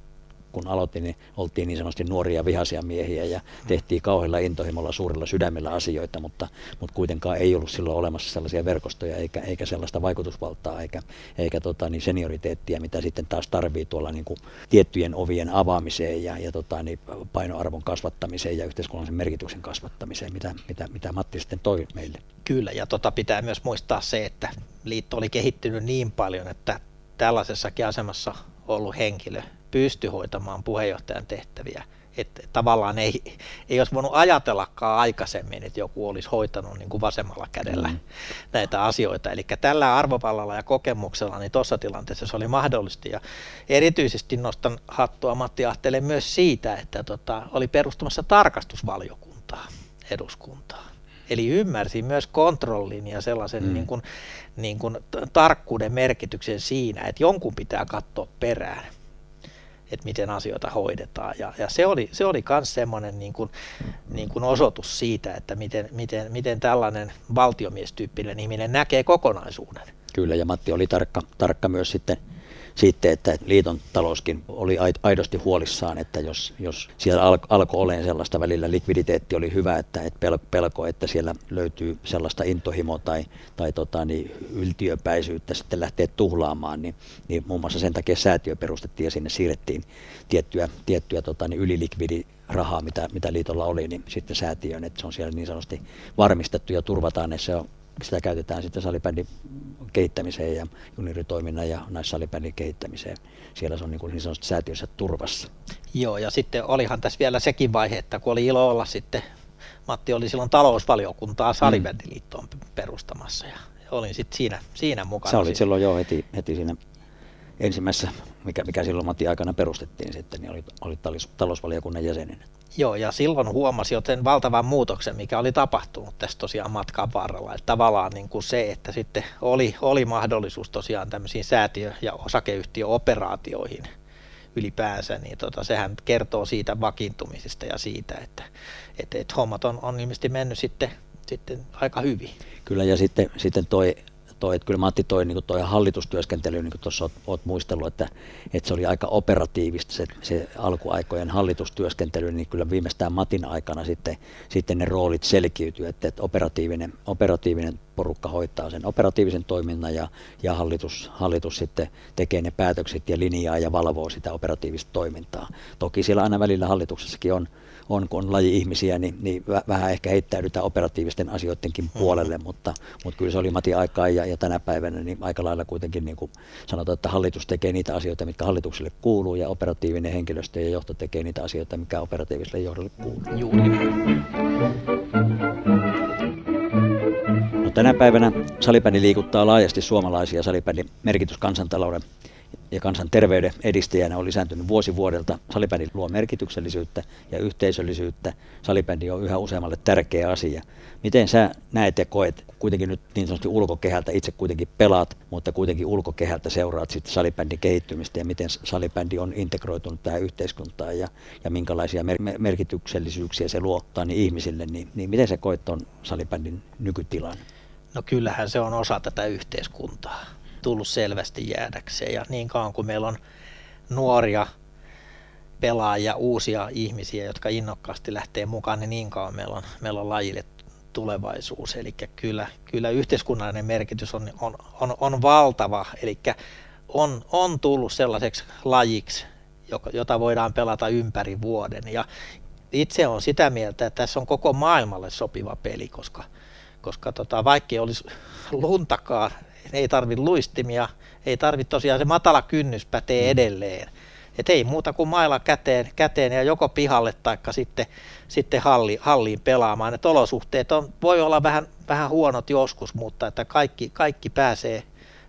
kun aloitin, niin oltiin niin sanotusti nuoria vihaisia miehiä ja tehtiin kauhealla intohimolla suurella sydämellä asioita, mutta, mutta kuitenkaan ei ollut silloin olemassa sellaisia verkostoja eikä, eikä sellaista vaikutusvaltaa eikä, eikä tota, niin senioriteettia, mitä sitten taas tarvii tuolla niin kuin tiettyjen ovien avaamiseen ja, ja tota, niin painoarvon kasvattamiseen ja yhteiskunnallisen merkityksen kasvattamiseen, mitä, mitä, mitä Matti sitten toi meille. Kyllä, ja tota pitää myös muistaa se, että liitto oli kehittynyt niin paljon, että tällaisessakin asemassa ollut henkilö pysty hoitamaan puheenjohtajan tehtäviä. Että tavallaan ei, ei olisi voinut ajatellakaan aikaisemmin, että joku olisi hoitanut niin kuin vasemmalla kädellä mm. näitä asioita. Eli tällä arvovallalla ja kokemuksella niin tuossa tilanteessa se oli mahdollista. Ja erityisesti nostan hattua Matti Ahtele myös siitä, että tota, oli perustamassa tarkastusvaliokuntaa. eduskuntaan. Eli ymmärsin myös kontrollin ja sellaisen mm. niin kuin, niin kuin tarkkuuden merkityksen siinä, että jonkun pitää katsoa perään, että miten asioita hoidetaan. Ja, ja se oli se oli myös semmoinen niin kuin, niin kuin osoitus siitä, että miten, miten, miten tällainen valtiomiestyyppinen ihminen näkee kokonaisuuden. Kyllä, ja Matti oli tarkka, tarkka myös sitten sitten, että liiton talouskin oli aidosti huolissaan, että jos, jos siellä al- alkoi olemaan sellaista välillä, likviditeetti oli hyvä, että et pelko, että siellä löytyy sellaista intohimoa tai, tai tota, niin, yltiöpäisyyttä sitten lähteä tuhlaamaan, niin, niin muun muassa sen takia säätiö perustettiin ja sinne siirrettiin tiettyä, tiettyä tota, niin ylilikvidi rahaa, mitä, mitä liitolla oli, niin sitten säätiöön, että se on siellä niin sanotusti varmistettu ja turvataan, että se on sitä käytetään sitten salibändin kehittämiseen ja junioritoiminnan ja naissalibändin kehittämiseen. Siellä se on niin, kuin niin sanotusti säätiössä turvassa. Joo, ja sitten olihan tässä vielä sekin vaihe, että kun oli ilo olla sitten, Matti oli silloin talousvaliokuntaa salibändiliittoon mm. perustamassa ja olin sitten siinä, siinä mukana. Sä olit silloin jo heti, heti siinä ensimmäisessä, mikä, mikä silloin Matti aikana perustettiin sitten, niin oli, oli talousvaliokunnan jäsenenä. Joo, ja silloin huomasi jo sen valtavan muutoksen, mikä oli tapahtunut tässä tosiaan matkan varrella. Että tavallaan niin kuin se, että sitten oli, oli mahdollisuus tosiaan tämmöisiin säätiö- ja osakeyhtiöoperaatioihin ylipäänsä, niin tota, sehän kertoo siitä vakiintumisesta ja siitä, että et, et hommat on, on ilmeisesti mennyt sitten, sitten aika hyvin. Kyllä, ja sitten, sitten toi toi, että kyllä Matti toi, niin toi hallitustyöskentely, niin kuin tuossa olet, olet muistellut, että, että se oli aika operatiivista se, se alkuaikojen hallitustyöskentely, niin kyllä viimeistään Matin aikana sitten, sitten ne roolit selkiytyy, että, että operatiivinen, operatiivinen porukka hoitaa sen operatiivisen toiminnan ja, ja hallitus, hallitus sitten tekee ne päätökset ja linjaa ja valvoo sitä operatiivista toimintaa. Toki siellä aina välillä hallituksessakin on, on, kun on laji-ihmisiä, niin, niin vähän ehkä heittäydytään operatiivisten asioidenkin mm-hmm. puolelle, mutta, mutta kyllä se oli Mati aikaa ja, ja tänä päivänä niin aika lailla kuitenkin niin kuin sanotaan, että hallitus tekee niitä asioita, mitkä hallitukselle kuuluu ja operatiivinen henkilöstö ja johto tekee niitä asioita, mikä operatiiviselle johdolle kuuluu. Juuri. No, tänä päivänä salibändi liikuttaa laajasti suomalaisia. Salibändin merkitys kansantalouden ja kansanterveyden edistäjänä on lisääntynyt vuosi vuodelta. Salibändi luo merkityksellisyyttä ja yhteisöllisyyttä. Salibändi on yhä useammalle tärkeä asia. Miten sä näet ja koet, kuitenkin nyt niin sanotusti ulkokehältä itse kuitenkin pelaat, mutta kuitenkin ulkokehältä seuraat sitten salibändin kehittymistä ja miten salibändi on integroitunut tähän yhteiskuntaan ja, ja minkälaisia mer- merkityksellisyyksiä se luo niin ihmisille, niin, niin miten sä koet tuon salibändin nykytilan? No kyllähän se on osa tätä yhteiskuntaa tullut selvästi jäädäkseen. Ja niin kauan kuin meillä on nuoria pelaajia, uusia ihmisiä, jotka innokkaasti lähtee mukaan, niin niin kauan meillä on, meillä on lajille tulevaisuus. Eli kyllä, kyllä yhteiskunnallinen merkitys on, on, on, on valtava. Eli on, on tullut sellaiseksi lajiksi, jota voidaan pelata ympäri vuoden. Ja itse on sitä mieltä, että tässä on koko maailmalle sopiva peli, koska, koska tota, vaikka olisi luntakaan ei tarvi luistimia, ei tarvi tosiaan se matala kynnys pätee mm. edelleen. Et ei muuta kuin mailla käteen, käteen ja joko pihalle tai sitten, sitten halli, halliin pelaamaan. Et olosuhteet on, voi olla vähän, vähän huonot joskus, mutta että kaikki, kaikki pääsee,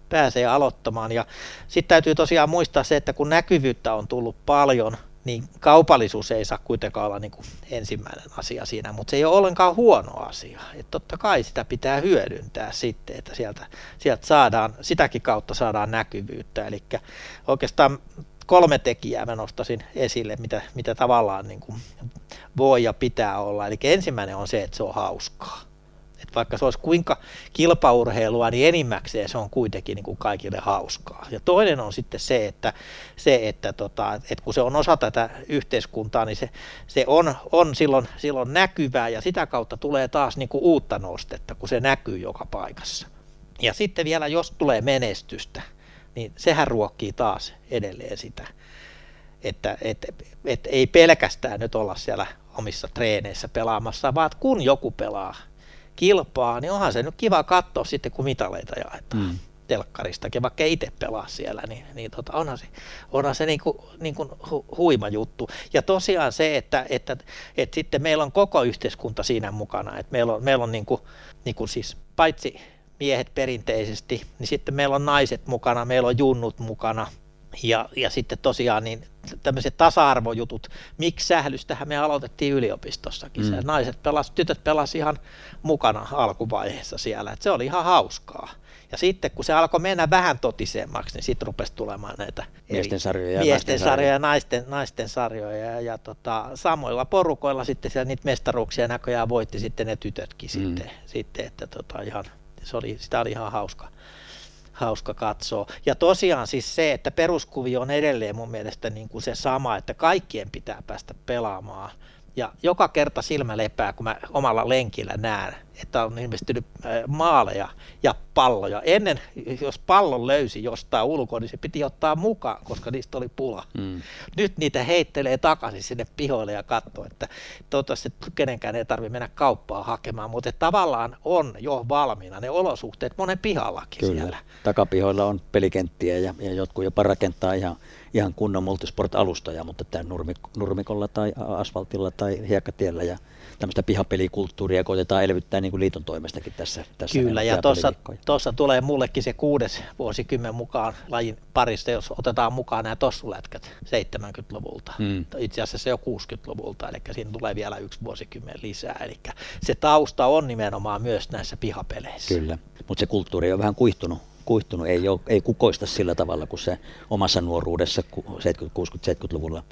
pääsee aloittamaan. Ja sitten täytyy tosiaan muistaa se, että kun näkyvyyttä on tullut paljon – niin kaupallisuus ei saa kuitenkaan olla niin kuin ensimmäinen asia siinä, mutta se ei ole ollenkaan huono asia. Että totta kai sitä pitää hyödyntää sitten, että sieltä, sieltä saadaan, sitäkin kautta saadaan näkyvyyttä. Eli oikeastaan kolme tekijää mä nostaisin esille, mitä, mitä tavallaan niin kuin voi ja pitää olla. Eli ensimmäinen on se, että se on hauskaa. Vaikka se olisi kuinka kilpaurheilua, niin enimmäkseen se on kuitenkin niin kuin kaikille hauskaa. Ja toinen on sitten se, että, se, että, tota, että kun se on osa tätä yhteiskuntaa, niin se, se on, on silloin, silloin näkyvää ja sitä kautta tulee taas niin kuin uutta nostetta, kun se näkyy joka paikassa. Ja sitten vielä, jos tulee menestystä, niin sehän ruokkii taas edelleen sitä, että et, et ei pelkästään nyt olla siellä omissa treeneissä pelaamassa, vaan kun joku pelaa kilpaa, niin onhan se nyt kiva katsoa sitten, kun mitaleita jaetaan. Mm telkkaristakin, vaikka ei itse pelaa siellä, niin, niin tota, onhan se, onhan se niin kuin, niin kuin hu, huima juttu. Ja tosiaan se, että, että, että sitten meillä on koko yhteiskunta siinä mukana, että meillä on, meillä on niin kuin, niin kuin siis paitsi miehet perinteisesti, niin sitten meillä on naiset mukana, meillä on junnut mukana, ja, ja sitten tosiaan niin tämmöiset tasa-arvojutut, miksi sählystähän me aloitettiin yliopistossakin. Mm. naiset pelas, tytöt pelasi ihan mukana alkuvaiheessa siellä, että se oli ihan hauskaa. Ja sitten kun se alkoi mennä vähän totisemmaksi, niin sitten rupesi tulemaan näitä miesten sarjoja ja miesten naisten sarjoja ja naisten, naisten sarjoja. Ja, ja tota, samoilla porukoilla sitten siellä niitä mestaruuksia näköjään voitti sitten ne tytötkin mm. sitten, sitten, että tota, ihan, se oli, sitä oli ihan hauska hauska katsoa. Ja tosiaan siis se, että peruskuvio on edelleen mun mielestä niin kuin se sama, että kaikkien pitää päästä pelaamaan. Ja joka kerta silmä lepää, kun mä omalla lenkillä näen, että on ilmestynyt maaleja ja palloja. Ennen, jos pallon löysi jostain ulkoa, niin se piti ottaa mukaan, koska niistä oli pula. Mm. Nyt niitä heittelee takaisin sinne pihoille ja katsoo, että toivottavasti kenenkään ei tarvitse mennä kauppaa hakemaan, mutta tavallaan on jo valmiina ne olosuhteet monen pihallakin Kyllä. siellä. Takapihoilla on pelikenttiä ja, ja jotkut jopa rakentaa ihan, ihan kunnon multisport-alustoja, mutta tämä nurmik, nurmikolla tai asfaltilla tai hiekkatiellä ja tämmöistä pihapelikulttuuria koitetaan elvyttää niin kuin liiton toimestakin tässä. tässä Kyllä, ja tuossa tulee mullekin se kuudes vuosikymmen mukaan lajin parista, jos otetaan mukaan nämä tossulätkät 70-luvulta, hmm. itse asiassa jo 60-luvulta, eli siinä tulee vielä yksi vuosikymmen lisää, eli se tausta on nimenomaan myös näissä pihapeleissä. Kyllä, mutta se kulttuuri on vähän kuihtunut kuihtunut, ei, ole, ei kukoista sillä tavalla kuin se omassa nuoruudessa 70, 60, 70-luvulla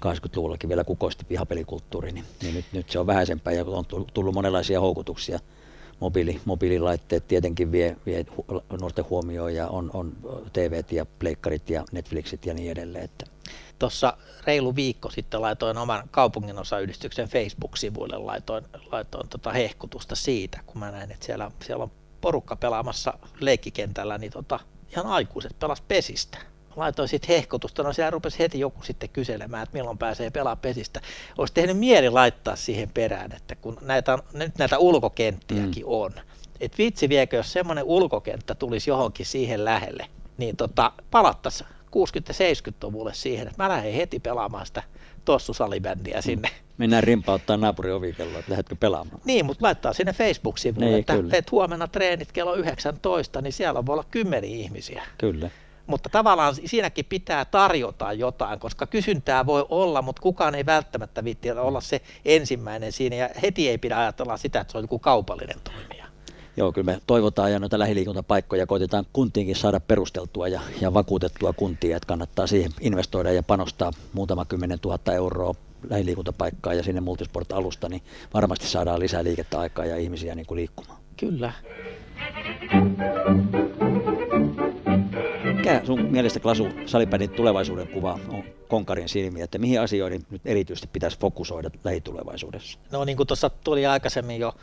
80-luvullakin vielä kukoisti pihapelikulttuuri, niin, niin nyt, nyt se on vähäisempää ja on tullut monenlaisia houkutuksia. Mobiili, mobiililaitteet tietenkin vie, vie nuorten huomioon ja on, on TV ja pleikkarit ja Netflixit ja niin edelleen. Että. Tuossa reilu viikko sitten laitoin oman kaupunginosayhdistyksen Facebook-sivuille, laitoin, laitoin tota hehkutusta siitä, kun mä näin, että siellä, siellä on porukka pelaamassa leikkikentällä, niin tota, ihan aikuiset pelas pesistä laitoin sitten hehkutusta, no siellä rupesi heti joku sitten kyselemään, että milloin pääsee pelaamaan pesistä. Olisi tehnyt mieli laittaa siihen perään, että kun näitä, nyt näitä ulkokenttiäkin mm. on, että vitsi viekö, jos semmoinen ulkokenttä tulisi johonkin siihen lähelle, niin tota, palattaisiin 60-70-luvulle siihen, että mä lähden heti pelaamaan sitä tossusalibändiä mm. sinne. Mennään rimpauttaa naapuri ovikelloa, että lähdetkö pelaamaan. Niin, mutta laittaa sinne Facebook-sivulle, niin, että, että huomenna treenit kello 19, niin siellä voi olla kymmeniä ihmisiä. Kyllä mutta tavallaan siinäkin pitää tarjota jotain, koska kysyntää voi olla, mutta kukaan ei välttämättä viitti olla se ensimmäinen siinä ja heti ei pidä ajatella sitä, että se on joku kaupallinen toimija. Joo, kyllä me toivotaan ja noita lähiliikuntapaikkoja koitetaan kuntiinkin saada perusteltua ja, ja vakuutettua kuntia, että kannattaa siihen investoida ja panostaa muutama kymmenen tuhatta euroa lähiliikuntapaikkaa ja sinne multisport-alusta, niin varmasti saadaan lisää liikettä aikaa ja ihmisiä niin kuin liikkumaan. Kyllä. Mikä sun mielestä Klasu salipädin tulevaisuuden kuva on Konkarin silmiä, että mihin asioihin nyt erityisesti pitäisi fokusoida lähitulevaisuudessa? No niin kuin tuossa tuli aikaisemmin jo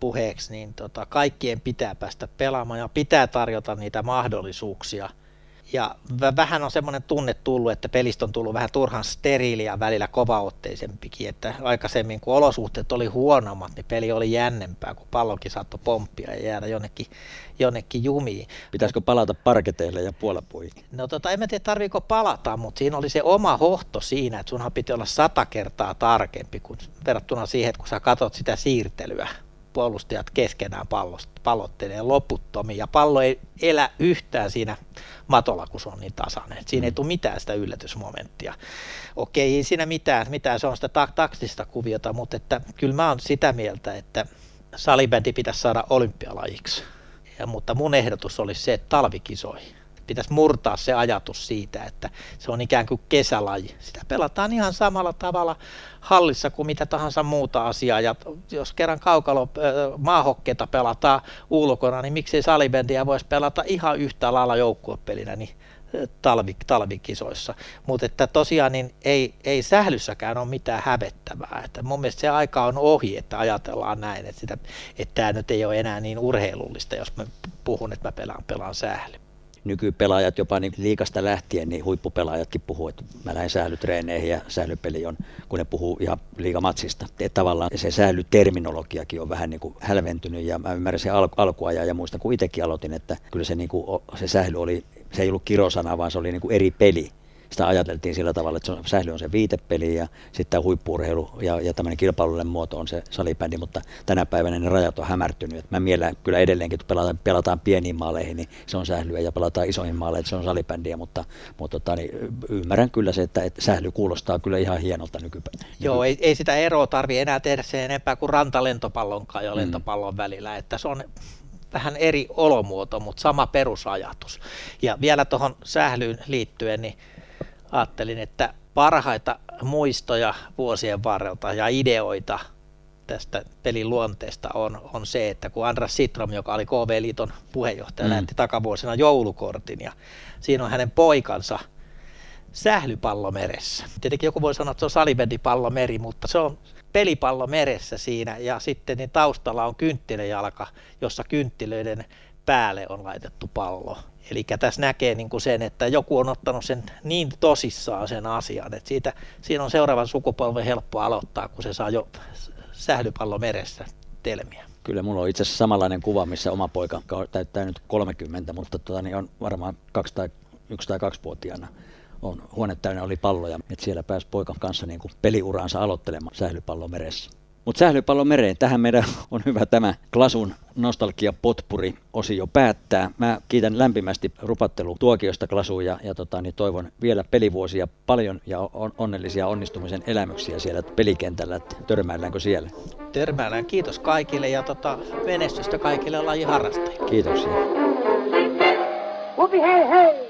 puheeksi, niin tota, kaikkien pitää päästä pelaamaan ja pitää tarjota niitä mahdollisuuksia – ja vähän on semmoinen tunne tullut, että pelistä on tullut vähän turhan steriiliä välillä kovaotteisempikin, että aikaisemmin kun olosuhteet oli huonommat, niin peli oli jännempää, kun pallokin saattoi pomppia ja jäädä jonnekin, jonnekin jumiin. Pitäisikö palata parketeille ja puolapuihin? No tota, en mä tiedä tarviiko palata, mutta siinä oli se oma hohto siinä, että sunhan piti olla sata kertaa tarkempi kuin verrattuna siihen, että kun sä katot sitä siirtelyä puolustajat keskenään pallottelee loputtomiin ja pallo ei elä yhtään siinä matolla, kun se on niin tasainen. siinä mm. ei tule mitään sitä yllätysmomenttia. Okei, ei siinä mitään, mitään se on sitä tak- taktista kuviota, mutta että, kyllä mä oon sitä mieltä, että salibändi pitäisi saada olympialajiksi. Ja, mutta mun ehdotus olisi se, että talvikisoihin pitäisi murtaa se ajatus siitä, että se on ikään kuin kesälaji. Sitä pelataan ihan samalla tavalla hallissa kuin mitä tahansa muuta asiaa. Ja jos kerran kaukalo maahokkeita pelataan ulkona, niin miksei salibändiä voisi pelata ihan yhtä lailla joukkuepelinä, niin talvi, talvikisoissa. Mutta että tosiaan niin ei, ei sählyssäkään ole mitään hävettävää. Että mun mielestä se aika on ohi, että ajatellaan näin, että, sitä, että tämä nyt ei ole enää niin urheilullista, jos mä puhun, että mä pelaan, pelaan sähly nykypelaajat jopa niin liikasta lähtien, niin huippupelaajatkin puhuu, että mä lähden sählytreeneihin ja sählypeli on, kun ne puhuu ihan liigamatsista. Että tavallaan se sählyterminologiakin on vähän niin kuin hälventynyt ja mä ymmärrän sen al- alkuajan ja muistan kun itsekin aloitin, että kyllä se, niin kuin, se sähly oli, se ei ollut kirosana, vaan se oli niin kuin eri peli sitä ajateltiin sillä tavalla, että se on, sähly on se viitepeli ja sitten huippuurheilu ja, ja tämmöinen kilpailullinen muoto on se salibändi, mutta tänä päivänä ne rajat on hämärtynyt. Et mä mielen kyllä edelleenkin, että pelataan, pelataan pieniin maaleihin, niin se on sählyä ja pelataan isoihin maaleihin, että se on salibändiä, mutta, mutta tota, niin ymmärrän kyllä se, että, että sähly kuulostaa kyllä ihan hienolta nykypäivänä. Joo, ei, ei sitä eroa tarvi enää tehdä se enempää kuin rantalentopallon ja mm. lentopallon mm. välillä, että se on vähän eri olomuoto, mutta sama perusajatus. Ja vielä tuohon sählyyn liittyen, niin ajattelin, että parhaita muistoja vuosien varrelta ja ideoita tästä pelin luonteesta on, on se, että kun Andras Sitrom, joka oli KV-liiton puheenjohtaja, mm. lähetti takavuosina joulukortin ja siinä on hänen poikansa sählypallo meressä. Tietenkin joku voi sanoa, että se on salibändipallo meri, mutta se on pelipallo meressä siinä ja sitten niin taustalla on kynttiläjalka, jossa kynttilöiden päälle on laitettu pallo. Eli tässä näkee niin kuin sen, että joku on ottanut sen niin tosissaan sen asian, että siitä, siinä on seuraavan sukupolven helppo aloittaa, kun se saa jo sählypallo meressä telmiä. Kyllä mulla on itse asiassa samanlainen kuva, missä oma poika täyttää nyt 30, mutta tota, niin on varmaan kaksi tai, yksi tai kaksi vuotiaana on huone täynnä oli palloja, että siellä pääsi poikan kanssa niin kuin peliuraansa aloittelemaan sählypallon meressä. Mutta sählypallon mereen, tähän meidän on hyvä tämä Klasun nostalgia potpuri osio päättää. Mä kiitän lämpimästi rupattelu tuokiosta Klasuun ja, ja tota, niin toivon vielä pelivuosia paljon ja on, onnellisia onnistumisen elämyksiä siellä pelikentällä. Törmäilläänkö siellä? Törmäillään. Kiitos kaikille ja tota, menestystä kaikille lajiharrastajille. Kiitoksia. Whoopie, hei hei!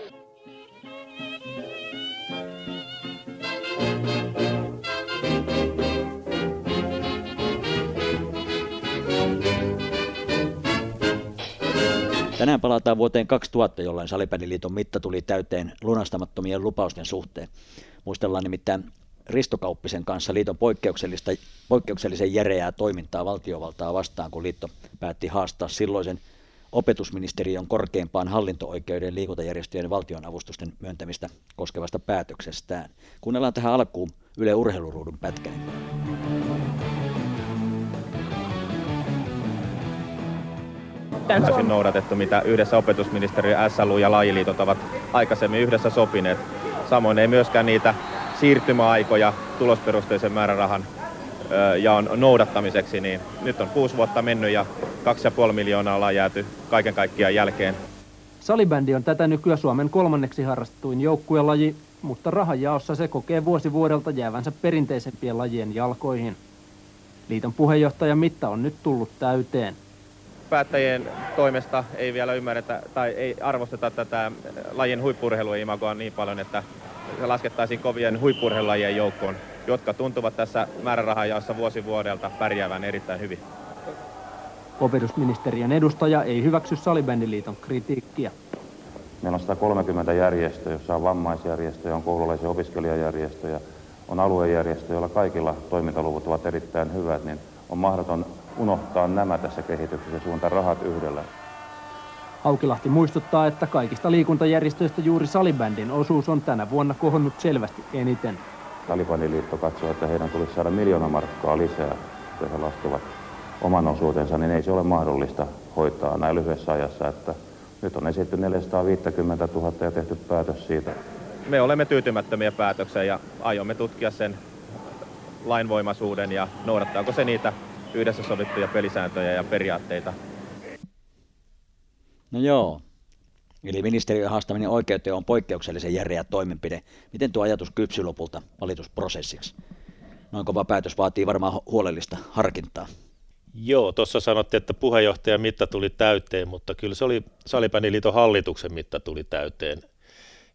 Tänään palataan vuoteen 2000, jolloin Salibändiliiton mitta tuli täyteen lunastamattomien lupausten suhteen. Muistellaan nimittäin Risto Kauppisen kanssa liiton poikkeuksellista, poikkeuksellisen järeää toimintaa valtiovaltaa vastaan, kun liitto päätti haastaa silloisen opetusministeriön korkeimpaan hallinto-oikeuden liikuntajärjestöjen valtionavustusten myöntämistä koskevasta päätöksestään. Kuunnellaan tähän alkuun Yle Urheiluruudun pätkäinen. Täysin noudatettu, mitä yhdessä opetusministeriö, SLU ja lajiliitot ovat aikaisemmin yhdessä sopineet. Samoin ei myöskään niitä siirtymäaikoja tulosperusteisen määrärahan jaon noudattamiseksi, niin nyt on kuusi vuotta mennyt ja 2,5 miljoonaa ollaan jääty kaiken kaikkiaan jälkeen. Salibändi on tätä nykyään Suomen kolmanneksi harrastetuin joukkuelaji, mutta rahanjaossa se kokee vuosi vuodelta jäävänsä perinteisempien lajien jalkoihin. Liiton puheenjohtaja Mitta on nyt tullut täyteen päättäjien toimesta ei vielä ymmärretä tai ei arvosteta tätä lajin huippurheilua imagoa niin paljon, että se laskettaisiin kovien huippurheilulajien joukkoon, jotka tuntuvat tässä määrärahajaossa vuosi vuodelta pärjäävän erittäin hyvin. Opetusministeriön edustaja ei hyväksy Salibändiliiton kritiikkiä. Meillä on 130 järjestöjä, jossa on vammaisjärjestöjä, on koululaisia opiskelijajärjestöjä, on aluejärjestöjä, joilla kaikilla toimintaluvut ovat erittäin hyvät, niin on mahdoton unohtaa nämä tässä kehityksessä suunta rahat yhdellä. Aukilahti muistuttaa, että kaikista liikuntajärjestöistä juuri salibändin osuus on tänä vuonna kohonnut selvästi eniten. Salibändiliitto katsoo, että heidän tulisi saada miljoona markkaa lisää, jos he laskevat oman osuutensa, niin ei se ole mahdollista hoitaa näin lyhyessä ajassa, että nyt on esitetty 450 000 ja tehty päätös siitä. Me olemme tyytymättömiä päätökseen ja aiomme tutkia sen lainvoimaisuuden ja noudattaako se niitä yhdessä sovittuja pelisääntöjä ja periaatteita. No joo. Eli ministeriön haastaminen oikeuteen on poikkeuksellisen järeä toimenpide. Miten tuo ajatus kypsy lopulta valitusprosessiksi? Noin kova päätös vaatii varmaan huolellista harkintaa. Joo, tuossa sanottiin, että puheenjohtajan mitta tuli täyteen, mutta kyllä se oli Salipäniliiton hallituksen mitta tuli täyteen.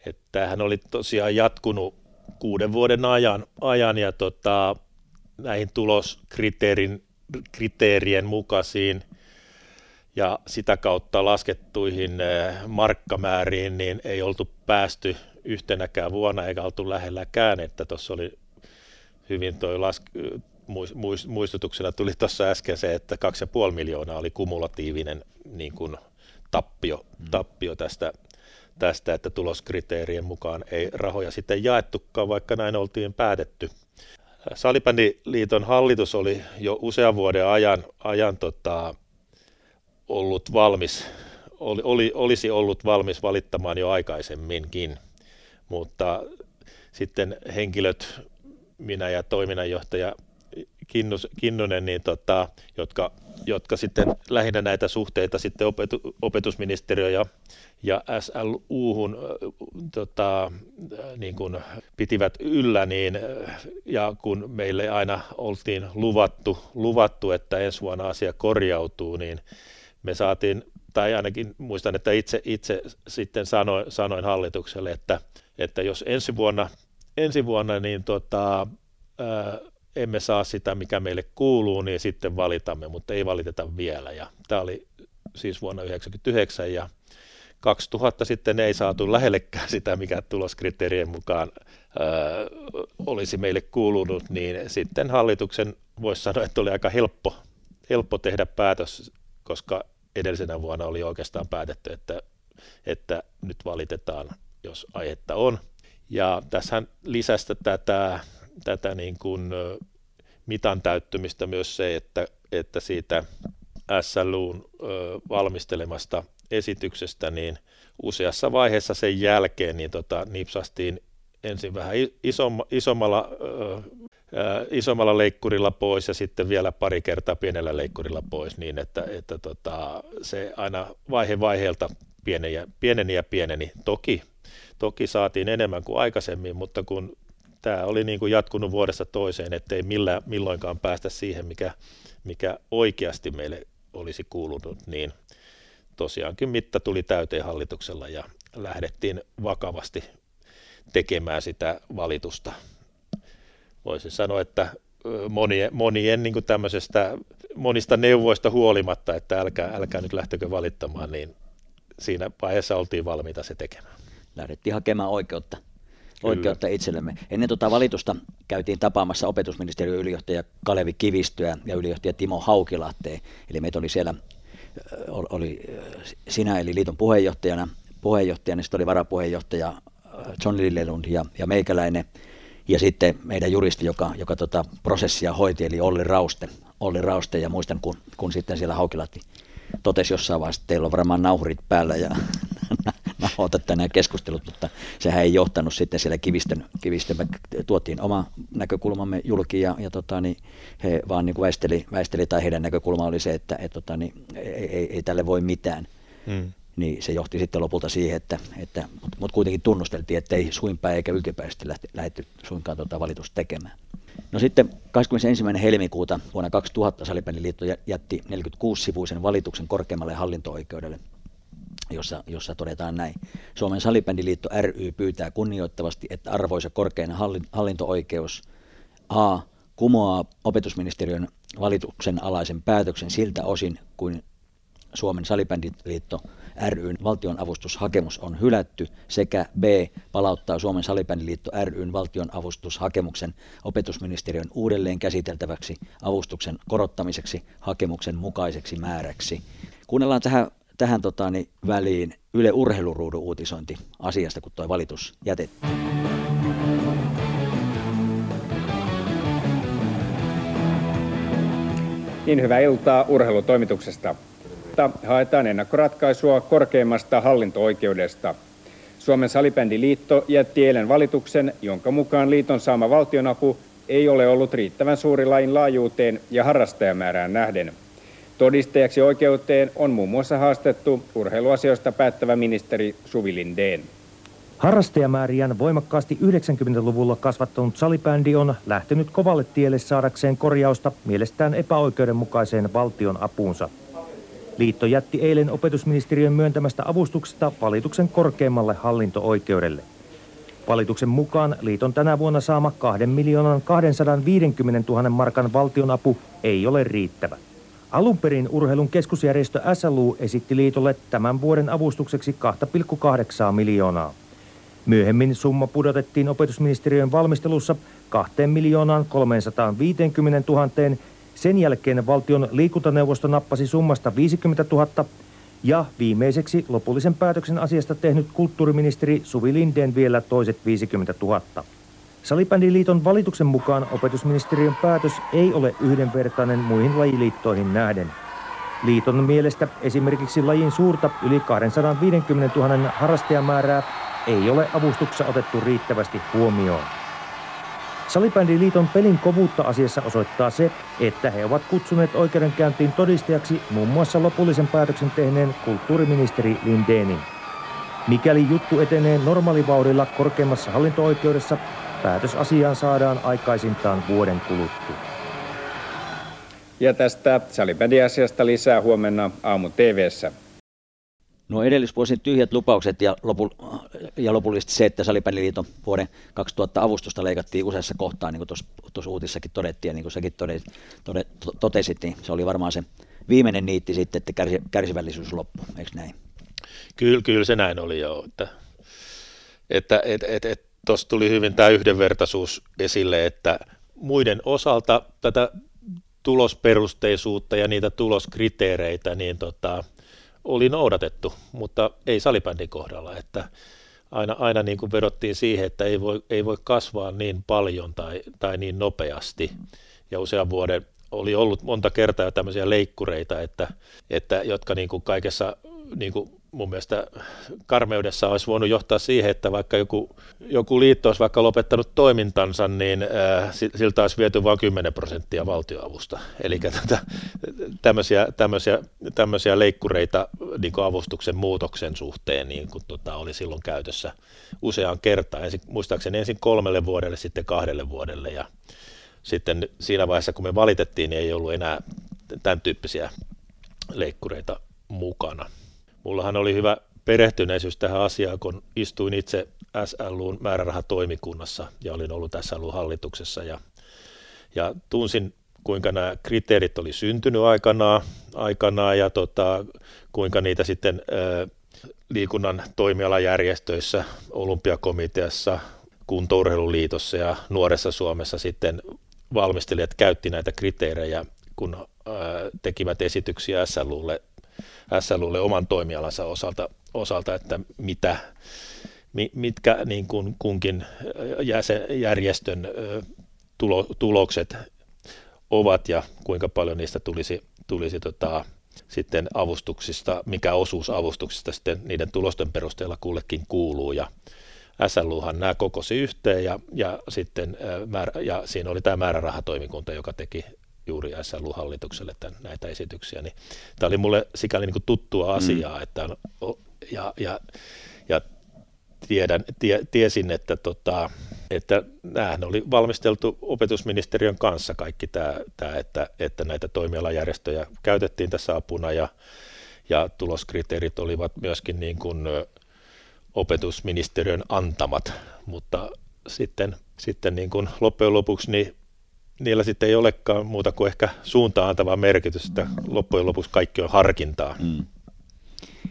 Että tämähän oli tosiaan jatkunut kuuden vuoden ajan, ajan ja tota, näihin tuloskriteerin kriteerien mukaisiin ja sitä kautta laskettuihin eh, markkamääriin, niin ei oltu päästy yhtenäkään vuonna eikä oltu lähelläkään, että tuossa oli hyvin toi lask- muistutuksena tuli tuossa äsken se, että 2,5 miljoonaa oli kumulatiivinen niin kuin tappio, mm. tappio tästä, tästä, että tuloskriteerien mukaan ei rahoja sitten jaettukaan, vaikka näin oltiin päätetty. Salibändiliiton hallitus oli jo usean vuoden ajan, ajan tota, ollut valmis, oli, oli, olisi ollut valmis valittamaan jo aikaisemminkin, mutta sitten henkilöt, minä ja toiminnanjohtaja Kinnus, Kinnunen, niin tota, jotka, jotka sitten lähinnä näitä suhteita sitten opetu, opetusministeriö ja, ja SLU-hun tota, niin kuin pitivät yllä, niin, ja kun meille aina oltiin luvattu, luvattu, että ensi vuonna asia korjautuu, niin me saatiin, tai ainakin muistan, että itse, itse sitten sanoin, sanoin hallitukselle, että, että jos ensi vuonna, ensi vuonna niin tota, ää, emme saa sitä, mikä meille kuuluu, niin sitten valitamme, mutta ei valiteta vielä. Ja tämä oli siis vuonna 1999 ja 2000 sitten ei saatu lähellekään sitä, mikä tuloskriteerien mukaan ö, olisi meille kuulunut, niin sitten hallituksen voisi sanoa, että oli aika helppo, helppo tehdä päätös, koska edellisenä vuonna oli oikeastaan päätetty, että, että nyt valitetaan, jos aihetta on. Ja tässä lisästä tätä tätä niin kuin mitan täyttymistä myös se, että, että siitä SLUn valmistelemasta esityksestä, niin useassa vaiheessa sen jälkeen niin tota, nipsastiin ensin vähän isomma, isommalla, ää, isommalla leikkurilla pois ja sitten vielä pari kertaa pienellä leikkurilla pois, niin että, että tota, se aina vaihe vaiheelta pieneni ja, pieneni ja pieneni. Toki, toki saatiin enemmän kuin aikaisemmin, mutta kun tämä oli niin kuin jatkunut vuodesta toiseen, ettei millään, milloinkaan päästä siihen, mikä, mikä oikeasti meille olisi kuulunut, niin tosiaankin mitta tuli täyteen hallituksella ja lähdettiin vakavasti tekemään sitä valitusta. Voisin sanoa, että monien, monien niin kuin tämmöisestä, monista neuvoista huolimatta, että älkää, älkää nyt lähtökö valittamaan, niin siinä vaiheessa oltiin valmiita se tekemään. Lähdettiin hakemaan oikeutta oikeutta itsellemme. Ennen tuota valitusta käytiin tapaamassa opetusministeriön ylijohtaja Kalevi Kivistöä ja ylijohtaja Timo Haukilahteen. Eli meitä oli siellä, oli sinä eli liiton puheenjohtajana, puheenjohtajana, sitten oli varapuheenjohtaja John Lillelund ja, ja meikäläinen. Ja sitten meidän juristi, joka, joka tota prosessia hoiti, eli Olli Rauste. Olli Rauste ja muistan, kun, kun sitten siellä Haukilahti totesi jossain vaiheessa, että teillä on varmaan nauhurit päällä ja nauhoita tänään keskustelut, mutta sehän ei johtanut sitten siellä kivistön, kivistön me tuotiin oma näkökulmamme julki ja, ja tota, niin he vaan niin kuin väisteli, väisteli, tai heidän näkökulma oli se, että et, tota, niin, ei, ei, ei, tälle voi mitään. Hmm. Niin se johti sitten lopulta siihen, että, että mutta mut kuitenkin tunnusteltiin, että ei suinpäin eikä ylkipäisesti lähdetty suinkaan tuota valitusta tekemään. No sitten 21. helmikuuta vuonna 2000 Salipäniliitto jätti 46-sivuisen valituksen korkeammalle hallinto-oikeudelle jossa, jossa todetaan näin. Suomen salibändiliitto ry pyytää kunnioittavasti, että arvoisa korkein hallinto-oikeus A kumoaa opetusministeriön valituksen alaisen päätöksen siltä osin, kuin Suomen salibändiliitto ryn valtionavustushakemus on hylätty sekä B palauttaa Suomen salibändiliitto ryn valtionavustushakemuksen opetusministeriön uudelleen käsiteltäväksi avustuksen korottamiseksi hakemuksen mukaiseksi määräksi. Kuunnellaan tähän tähän tota, niin, väliin Yle Urheiluruudun uutisointi asiasta, kun tuo valitus jätettiin. Niin hyvää iltaa urheilutoimituksesta. Haetaan ennakkoratkaisua korkeimmasta hallinto-oikeudesta. Suomen salibändiliitto jätti eilen valituksen, jonka mukaan liiton saama valtionapu ei ole ollut riittävän suuri lain laajuuteen ja harrastajamäärään nähden. Todistajaksi oikeuteen on muun muassa haastettu urheiluasioista päättävä ministeri Suvi Lindeen. Harrastajamääriään voimakkaasti 90-luvulla kasvattanut salibändi on lähtenyt kovalle tielle saadakseen korjausta mielestään epäoikeudenmukaiseen valtion apuunsa. Liitto jätti eilen opetusministeriön myöntämästä avustuksesta valituksen korkeimmalle hallinto-oikeudelle. Valituksen mukaan liiton tänä vuonna saama 2 miljoonan 250 000 markan valtionapu ei ole riittävä. Alun perin urheilun keskusjärjestö SLU esitti liitolle tämän vuoden avustukseksi 2,8 miljoonaa. Myöhemmin summa pudotettiin opetusministeriön valmistelussa 2 miljoonaan 350 000. Sen jälkeen valtion liikuntaneuvosto nappasi summasta 50 000 ja viimeiseksi lopullisen päätöksen asiasta tehnyt kulttuuriministeri Suvi Linden vielä toiset 50 000. Salibändiliiton valituksen mukaan opetusministeriön päätös ei ole yhdenvertainen muihin lajiliittoihin nähden. Liiton mielestä esimerkiksi lajin suurta yli 250 000 harrastajamäärää ei ole avustuksessa otettu riittävästi huomioon. Salibändiliiton pelin kovuutta asiassa osoittaa se, että he ovat kutsuneet oikeudenkäyntiin todistajaksi muun muassa lopullisen päätöksen tehneen kulttuuriministeri Lindénin. Mikäli juttu etenee normaalivauhdilla korkeimmassa hallinto-oikeudessa, päätös asiaan saadaan aikaisintaan vuoden kuluttua. Ja tästä salibändiasiasta lisää huomenna aamu TVssä. No edellisvuosien tyhjät lupaukset ja, lopu, ja lopullisesti se, että Salibändiliiton vuoden 2000 avustusta leikattiin useassa kohtaa, niin kuin tuossa uutissakin todettiin ja niin kuin säkin todet, todet, totesit, niin se oli varmaan se viimeinen niitti sitten, että kärsi, kärsivällisyys loppui, eikö näin? Kyllä, kyllä se näin oli jo, että, että et, et, et, tuossa tuli hyvin tämä yhdenvertaisuus esille, että muiden osalta tätä tulosperusteisuutta ja niitä tuloskriteereitä, niin tota, oli noudatettu, mutta ei salibändin kohdalla, että aina, aina niin kuin vedottiin siihen, että ei voi, ei voi kasvaa niin paljon tai, tai niin nopeasti. Ja usean vuoden oli ollut monta kertaa jo tämmöisiä leikkureita, että, että jotka niin kuin kaikessa niin kuin mun mielestä karmeudessa olisi voinut johtaa siihen, että vaikka joku, joku liitto olisi vaikka lopettanut toimintansa, niin äh, siltä olisi viety vain 10 prosenttia valtioavusta. Eli tätä, tämmöisiä, tämmöisiä, tämmöisiä leikkureita niin avustuksen muutoksen suhteen niin kuin, tota, oli silloin käytössä useaan kertaan. Ensin, muistaakseni ensin kolmelle vuodelle, sitten kahdelle vuodelle ja sitten siinä vaiheessa, kun me valitettiin, niin ei ollut enää tämän tyyppisiä leikkureita mukana. Mullahan oli hyvä perehtyneisyys tähän asiaan, kun istuin itse SLUn määrärahatoimikunnassa ja olin ollut SLUn hallituksessa. Ja, ja tunsin kuinka nämä kriteerit oli syntynyt aikanaan, aikanaan ja tota, kuinka niitä sitten ää, liikunnan toimialajärjestöissä, olympiakomiteassa, kuntourheiluliitossa ja nuoressa Suomessa sitten valmistelijat käytti näitä kriteerejä, kun ää, tekivät esityksiä SLUlle SLUlle oman toimialansa osalta, osalta että mitä, mitkä niin kuin kunkin järjestön tulo, tulokset ovat ja kuinka paljon niistä tulisi, tulisi tota, sitten avustuksista, mikä osuus avustuksista sitten niiden tulosten perusteella kullekin kuuluu. Ja SLUhan nämä kokosi yhteen ja, ja, sitten, ja siinä oli tämä määrärahatoimikunta, joka teki juuri SLU-hallitukselle tämän, näitä esityksiä, niin tämä oli mulle sikäli niin kuin tuttua mm. asiaa, mm. että ja, ja, ja tiedän, tie, tiesin, että, tota, että näähän oli valmisteltu opetusministeriön kanssa kaikki tämä, tämä että, että näitä toimialajärjestöjä käytettiin tässä apuna ja, ja tuloskriteerit olivat myöskin niin kuin opetusministeriön antamat, mutta sitten, sitten niin kuin loppujen lopuksi niin niillä sitten ei olekaan muuta kuin ehkä suuntaan antavaa merkitystä. Loppujen lopuksi kaikki on harkintaa. Mm.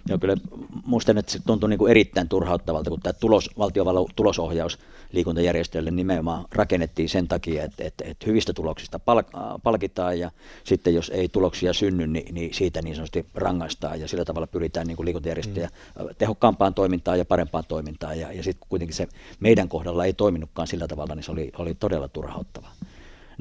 Joo, kyllä muistan, että se tuntui niin kuin erittäin turhauttavalta, kun tämä tulos, valtiovallan tulosohjaus liikuntajärjestöille nimenomaan rakennettiin sen takia, että, että, että hyvistä tuloksista palkitaan ja sitten jos ei tuloksia synny, niin, niin siitä niin sanotusti rangaistaan ja sillä tavalla pyritään niin kuin liikuntajärjestöjä mm. tehokkaampaan toimintaan ja parempaan toimintaan ja, ja sitten kuitenkin se meidän kohdalla ei toiminutkaan sillä tavalla, niin se oli, oli todella turhauttavaa.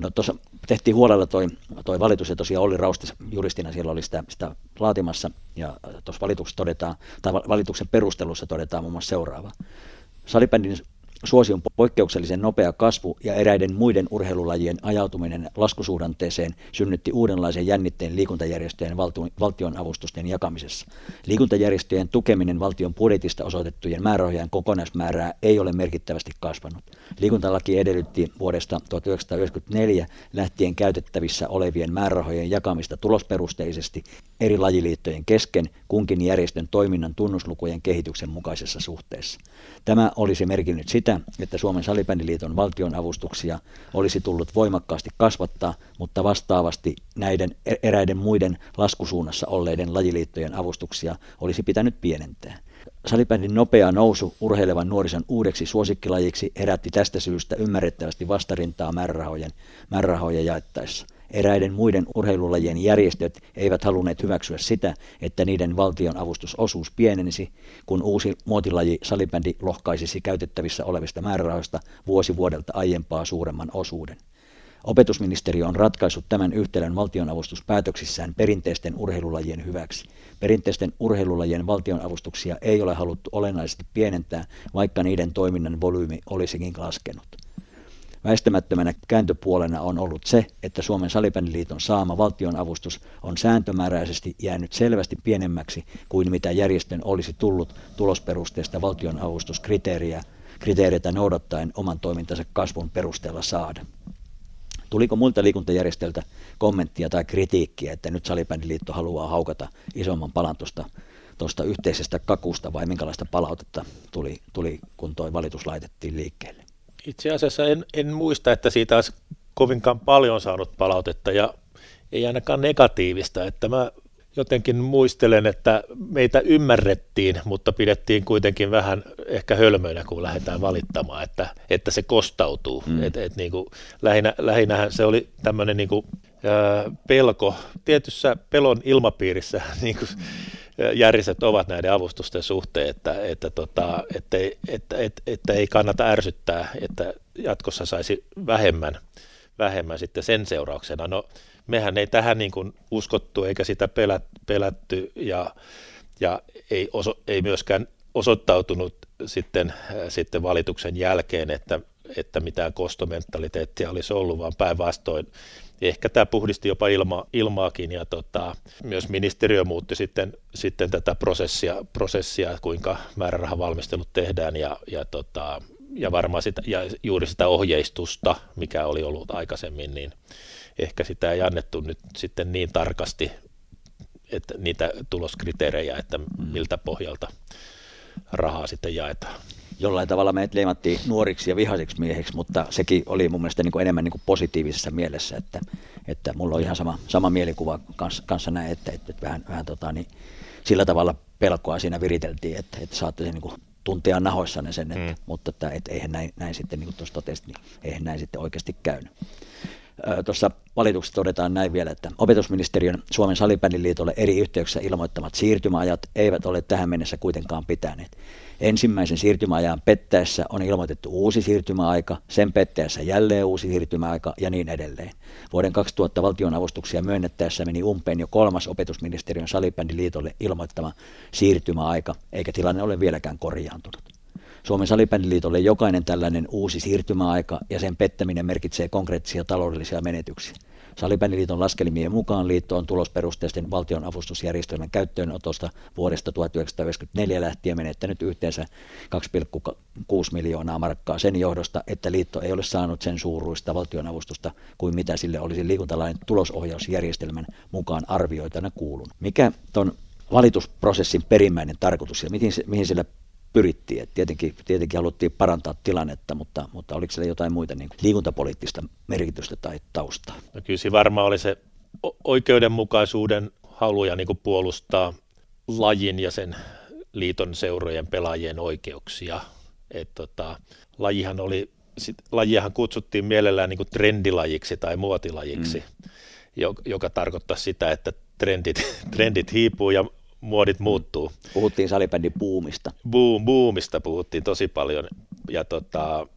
No tuossa tehtiin huolella toi, toi valitus ja tosiaan Olli Rausti juristina siellä oli sitä, sitä laatimassa ja tuossa valituksessa todetaan, tai valituksen perustelussa todetaan muun muassa seuraava. Salibändin Suosion poikkeuksellisen nopea kasvu ja eräiden muiden urheilulajien ajautuminen laskusuhdanteeseen synnytti uudenlaisen jännitteen liikuntajärjestöjen valtion avustusten jakamisessa. Liikuntajärjestöjen tukeminen valtion budjetista osoitettujen määrärahojen kokonaismäärää ei ole merkittävästi kasvanut. Liikuntalaki edellytti vuodesta 1994 lähtien käytettävissä olevien määrärahojen jakamista tulosperusteisesti eri lajiliittojen kesken kunkin järjestön toiminnan tunnuslukujen kehityksen mukaisessa suhteessa. Tämä olisi merkinnyt sitä, sitä, että Suomen salibändiliiton valtionavustuksia olisi tullut voimakkaasti kasvattaa, mutta vastaavasti näiden e- eräiden muiden laskusuunnassa olleiden lajiliittojen avustuksia olisi pitänyt pienentää. Salibändin nopea nousu urheilevan nuorison uudeksi suosikkilajiksi herätti tästä syystä ymmärrettävästi vastarintaa määrärahojen, määrärahoja jaettaessa – Eräiden muiden urheilulajien järjestöt eivät halunneet hyväksyä sitä, että niiden valtion avustusosuus pienenisi, kun uusi muotilaji salibändi lohkaisisi käytettävissä olevista määrärahoista vuosi vuodelta aiempaa suuremman osuuden. Opetusministeriö on ratkaissut tämän yhtälön valtionavustuspäätöksissään perinteisten urheilulajien hyväksi. Perinteisten urheilulajien valtionavustuksia ei ole haluttu olennaisesti pienentää, vaikka niiden toiminnan volyymi olisikin laskenut. Väistämättömänä kääntöpuolena on ollut se, että Suomen salibändiliiton saama valtionavustus on sääntömääräisesti jäänyt selvästi pienemmäksi kuin mitä järjestön olisi tullut tulosperusteista valtionavustuskriteeriä kriteereitä noudattaen oman toimintansa kasvun perusteella saada. Tuliko muilta liikuntajärjestöiltä kommenttia tai kritiikkiä, että nyt Salibändiliitto haluaa haukata isomman palan tuosta tuosta yhteisestä kakusta vai minkälaista palautetta tuli, tuli kun tuo valitus laitettiin liikkeelle? Itse asiassa en, en muista, että siitä olisi kovinkaan paljon saanut palautetta ja ei ainakaan negatiivista, että mä jotenkin muistelen, että meitä ymmärrettiin, mutta pidettiin kuitenkin vähän ehkä hölmöinä, kun lähdetään valittamaan, että, että se kostautuu. Mm. Et, et niin kuin, lähinnä, lähinnähän se oli tämmöinen niin kuin, ää, pelko. Tietyssä pelon ilmapiirissä niin kuin, järjestöt ovat näiden avustusten suhteen, että, että, tota, että, että, että, että ei kannata ärsyttää, että jatkossa saisi vähemmän, vähemmän sitten sen seurauksena. No mehän ei tähän niin kuin uskottu eikä sitä pelät, pelätty ja, ja ei, oso, ei myöskään osoittautunut sitten, sitten valituksen jälkeen, että, että mitään kostomentaliteettia olisi ollut, vaan päinvastoin ehkä tämä puhdisti jopa ilma, ilmaakin ja tota, myös ministeriö muutti sitten, sitten tätä prosessia, prosessia, kuinka määrärahavalmistelut tehdään ja, ja, tota, ja varmaan sitä, ja juuri sitä ohjeistusta, mikä oli ollut aikaisemmin, niin ehkä sitä ei annettu nyt sitten niin tarkasti, että niitä tuloskriteerejä, että miltä pohjalta rahaa sitten jaetaan. Jollain tavalla meidät leimattiin nuoriksi ja vihaisiksi miehiksi, mutta sekin oli mun mielestä niin kuin enemmän niin kuin positiivisessa mielessä, että, että mulla on ihan sama, sama mielikuva kanssa, kanssa näin, että, että, että vähän, vähän tota, niin, sillä tavalla pelkoa siinä viriteltiin, että, että saatte sen niin kuin tuntea nahoissanne sen, että, mm. mutta että, että eihän näin, näin sitten, niin kuin tuossa totesit, niin eihän näin sitten oikeasti käynyt. Tuossa valituksessa todetaan näin vielä, että opetusministeriön Suomen salibändiliitolle eri yhteyksissä ilmoittamat siirtymäajat eivät ole tähän mennessä kuitenkaan pitäneet. Ensimmäisen siirtymäajan pettäessä on ilmoitettu uusi siirtymäaika, sen pettäessä jälleen uusi siirtymäaika ja niin edelleen. Vuoden 2000 valtionavustuksia myönnettäessä meni umpeen jo kolmas opetusministeriön salibändiliitolle ilmoittama siirtymäaika, eikä tilanne ole vieläkään korjaantunut. Suomen salibändiliitolle jokainen tällainen uusi siirtymäaika ja sen pettäminen merkitsee konkreettisia taloudellisia menetyksiä. Salibändiliiton laskelmien mukaan liitto on tulosperusteisten valtionavustusjärjestelmän käyttöönotosta vuodesta 1994 lähtien menettänyt yhteensä 2,6 miljoonaa markkaa sen johdosta, että liitto ei ole saanut sen suuruista valtionavustusta kuin mitä sille olisi liikuntalain tulosohjausjärjestelmän mukaan arvioitana kuulun. Mikä ton valitusprosessin perimmäinen tarkoitus ja mihin, mihin sillä pyrittiin. Et tietenkin, tietenkin haluttiin parantaa tilannetta, mutta, mutta oliko siellä jotain muita niin liikuntapoliittista merkitystä tai taustaa? No kyllä siinä varmaan oli se oikeudenmukaisuuden halu ja niin kuin puolustaa lajin ja sen liiton seurojen pelaajien oikeuksia. Et tota, lajihan oli, sit, lajiahan kutsuttiin mielellään niin kuin trendilajiksi tai muotilajiksi, mm. joka, joka tarkoittaa sitä, että trendit, trendit hiipuu ja muodit muuttuu. Puhuttiin salibändin buumista. Boom, boomista puhuttiin tosi paljon ja, tota,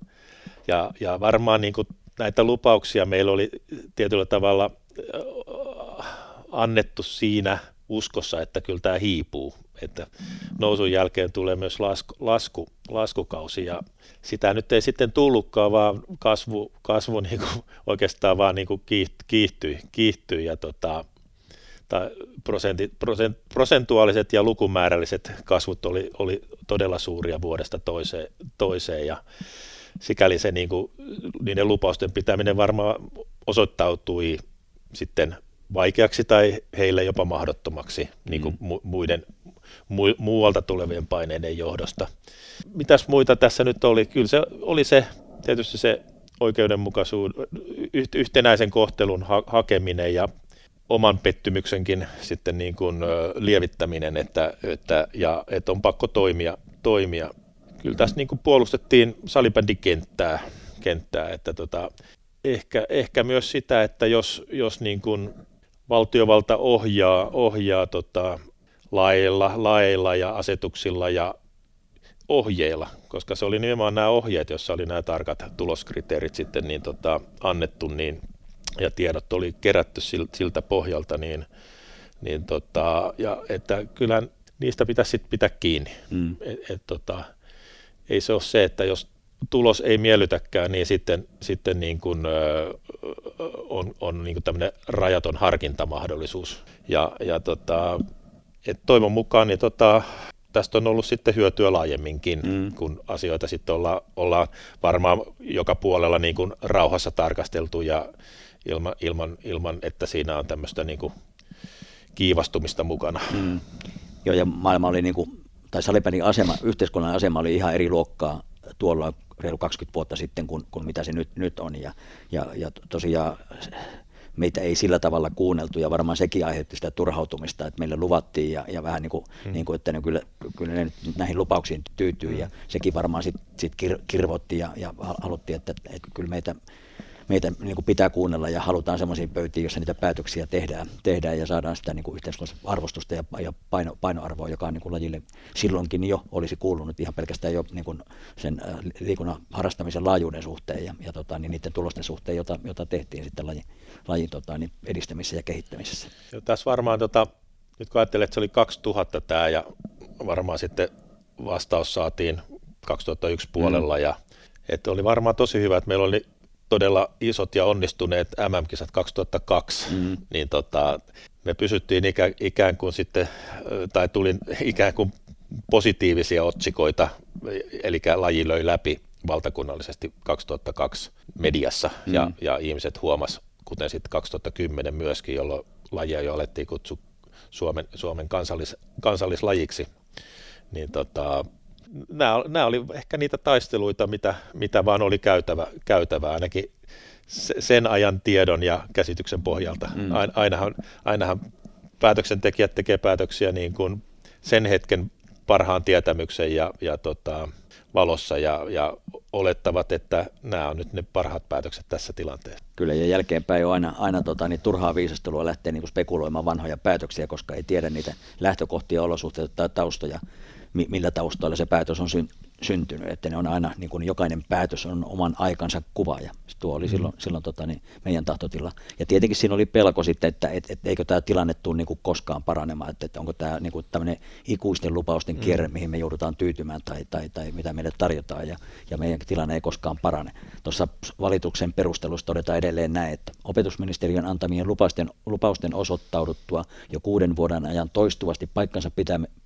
ja, ja varmaan niin kuin näitä lupauksia meillä oli tietyllä tavalla äh, annettu siinä uskossa, että kyllä tämä hiipuu, että nousun jälkeen tulee myös lasku, lasku, laskukausi ja sitä nyt ei sitten tullutkaan, vaan kasvu, kasvu niin kuin oikeastaan vaan niin kuin kiihtyi, kiihtyi ja tota, tai prosentit, prosent, prosentuaaliset ja lukumäärälliset kasvut oli, oli todella suuria vuodesta toiseen, toiseen ja sikäli se niin kuin, niiden lupausten pitäminen varmaan osoittautui sitten vaikeaksi tai heille jopa mahdottomaksi niin kuin mm. muiden, mu, muualta tulevien paineiden johdosta. Mitäs muita tässä nyt oli? Kyllä se oli se tietysti se oikeudenmukaisuuden, yhtenäisen kohtelun ha- hakeminen ja oman pettymyksenkin sitten niin kuin lievittäminen, että, että, ja että on pakko toimia. toimia. Kyllä tässä niin kuin puolustettiin salibändikenttää, kenttää, että tota, ehkä, ehkä myös sitä, että jos, jos niin kuin valtiovalta ohjaa, ohjaa tota, lailla, lailla ja asetuksilla ja ohjeilla, koska se oli nimenomaan nämä ohjeet, joissa oli nämä tarkat tuloskriteerit sitten niin tota, annettu, niin ja tiedot oli kerätty siltä pohjalta, niin, niin tota, ja että kyllä niistä pitäisi sit pitää kiinni. Mm. Et, et, tota, ei se ole se, että jos tulos ei miellytäkään, niin sitten, sitten niin kuin, ö, on, on niin kuin tämmöinen rajaton harkintamahdollisuus. Ja, ja tota, et toivon mukaan niin tota, tästä on ollut sitten hyötyä laajemminkin, mm. kun asioita sitten olla, ollaan varmaan joka puolella niin kuin rauhassa tarkasteltu ja ilman, ilman, ilman että siinä on tämmöistä niin kuin kiivastumista mukana. Mm. Joo, ja maailma oli niin kuin, tai Salipänin asema, yhteiskunnan asema oli ihan eri luokkaa tuolla reilu 20 vuotta sitten kuin, kuin mitä se nyt, nyt on. Ja, ja, ja tosiaan meitä ei sillä tavalla kuunneltu ja varmaan sekin aiheutti sitä turhautumista, että meille luvattiin ja, ja vähän niin kuin, hmm. niin kuin että ne kyllä, kyllä ne nyt näihin lupauksiin tyytyy ja sekin varmaan sitten sit kir, kirvotti ja, ja haluttiin, että, että kyllä meitä meitä niin kuin pitää kuunnella ja halutaan sellaisiin pöytiin, jossa niitä päätöksiä tehdään, tehdään ja saadaan sitä niin kuin yhteiskunnallista arvostusta ja, ja paino, painoarvoa, joka on niin kuin lajille silloinkin jo olisi kuulunut ihan pelkästään jo niin kuin sen äh, liikunnan harrastamisen laajuuden suhteen ja, ja tota, niin niiden tulosten suhteen, jota, jota tehtiin sitten lajin, lajin tota, niin edistämisessä ja kehittämisessä. Ja tässä varmaan, tota, nyt kun ajattelee, että se oli 2000 tämä ja varmaan sitten vastaus saatiin 2001 puolella mm. ja että oli varmaan tosi hyvä, että meillä oli todella isot ja onnistuneet MM-kisat 2002, mm. niin tota, me pysyttiin ikä, ikään kuin sitten, tai tuli ikään kuin positiivisia otsikoita, eli laji löi läpi valtakunnallisesti 2002 mediassa, mm. ja, ja ihmiset huomas, kuten sitten 2010 myöskin, jolloin lajia jo alettiin kutsua Suomen, Suomen kansallis, kansallislajiksi, niin tota, nämä, nämä oli ehkä niitä taisteluita, mitä, mitä vaan oli käytävä, käytävä ainakin sen ajan tiedon ja käsityksen pohjalta. Mm. Ainahan, ainahan päätöksentekijät tekee päätöksiä niin kuin sen hetken parhaan tietämyksen ja, ja tota, valossa ja, ja olettavat, että nämä on nyt ne parhaat päätökset tässä tilanteessa. Kyllä, ja jälkeenpäin on aina, aina tota, niin turhaa viisastelua lähteä niin spekuloimaan vanhoja päätöksiä, koska ei tiedä niitä lähtökohtia, olosuhteita tai taustoja, millä taustalla se päätös on syntynyt, että ne on aina, niin kuin jokainen päätös on oman aikansa kuva ja tuo oli mm. silloin, silloin tota, niin meidän tahtotila. Ja tietenkin siinä oli pelko sitten, että et, et, eikö tämä tilanne tule niin kuin koskaan paranemaan, että, että onko tämä niin kuin tämmöinen ikuisten lupausten mm. kierre, mm. mihin me joudutaan tyytymään tai, tai, tai mitä meille tarjotaan ja, ja meidän tilanne ei koskaan parane. Tuossa valituksen perustelussa todetaan edelleen näin, että opetusministeriön antamien lupausten, lupausten osoittauduttua jo kuuden vuoden ajan toistuvasti paikkansa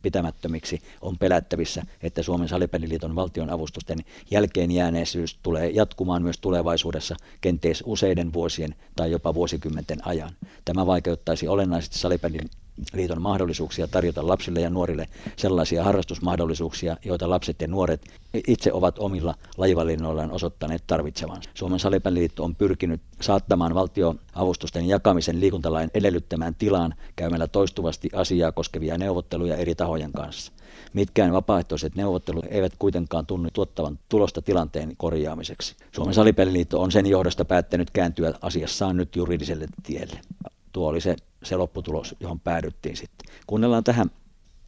pitämättömiksi on pelättävissä, että Suomen salipeliliiton Liiton valtion avustusten jälkeen jääneisyys tulee jatkumaan myös tulevaisuudessa kenties useiden vuosien tai jopa vuosikymmenten ajan. Tämä vaikeuttaisi olennaisesti salipelin liiton mahdollisuuksia tarjota lapsille ja nuorille sellaisia harrastusmahdollisuuksia, joita lapset ja nuoret itse ovat omilla lajivalinnoillaan osoittaneet tarvitsevansa. Suomen salipalliliitto on pyrkinyt saattamaan valtioavustusten jakamisen liikuntalain edellyttämään tilaan käymällä toistuvasti asiaa koskevia neuvotteluja eri tahojen kanssa. Mitkään vapaaehtoiset neuvottelut eivät kuitenkaan tunnu tuottavan tulosta tilanteen korjaamiseksi. Suomen salipalliliitto on sen johdosta päättänyt kääntyä asiassaan nyt juridiselle tielle. Tuo oli se, se lopputulos, johon päädyttiin sitten. Kuunnellaan tähän,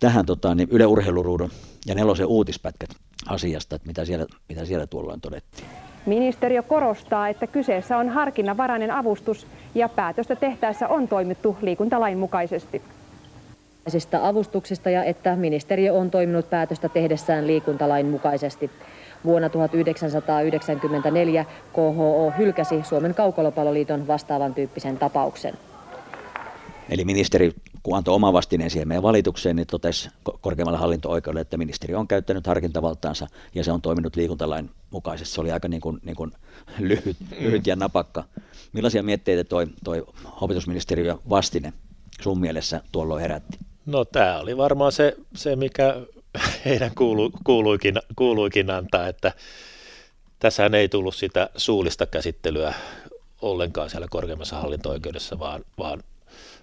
tähän tota, niin Yle Urheiluruudun ja nelosen uutispätkät asiasta, että mitä siellä, mitä siellä tuolloin todettiin. Ministeriö korostaa, että kyseessä on harkinnanvarainen avustus ja päätöstä tehtäessä on toimittu liikuntalain mukaisesti avustuksista ja että ministeriö on toiminut päätöstä tehdessään liikuntalain mukaisesti. Vuonna 1994 KHO hylkäsi Suomen kaukolopalloliiton vastaavan tyyppisen tapauksen. Eli ministeri, kun antoi oma vastineen siihen meidän valitukseen, niin totesi korkeammalla hallinto-oikeudelle, että ministeri on käyttänyt harkintavaltaansa ja se on toiminut liikuntalain mukaisesti. Se oli aika niin kuin, niin kuin lyhyt, lyhyt ja napakka. Millaisia mietteitä toi, toi opetusministeriö vastine sun mielessä tuolloin herätti? No tämä oli varmaan se, se mikä heidän kuulu, kuuluikin, kuuluikin antaa, että tässähän ei tullut sitä suullista käsittelyä ollenkaan siellä korkeimmassa hallinto-oikeudessa, vaan, vaan,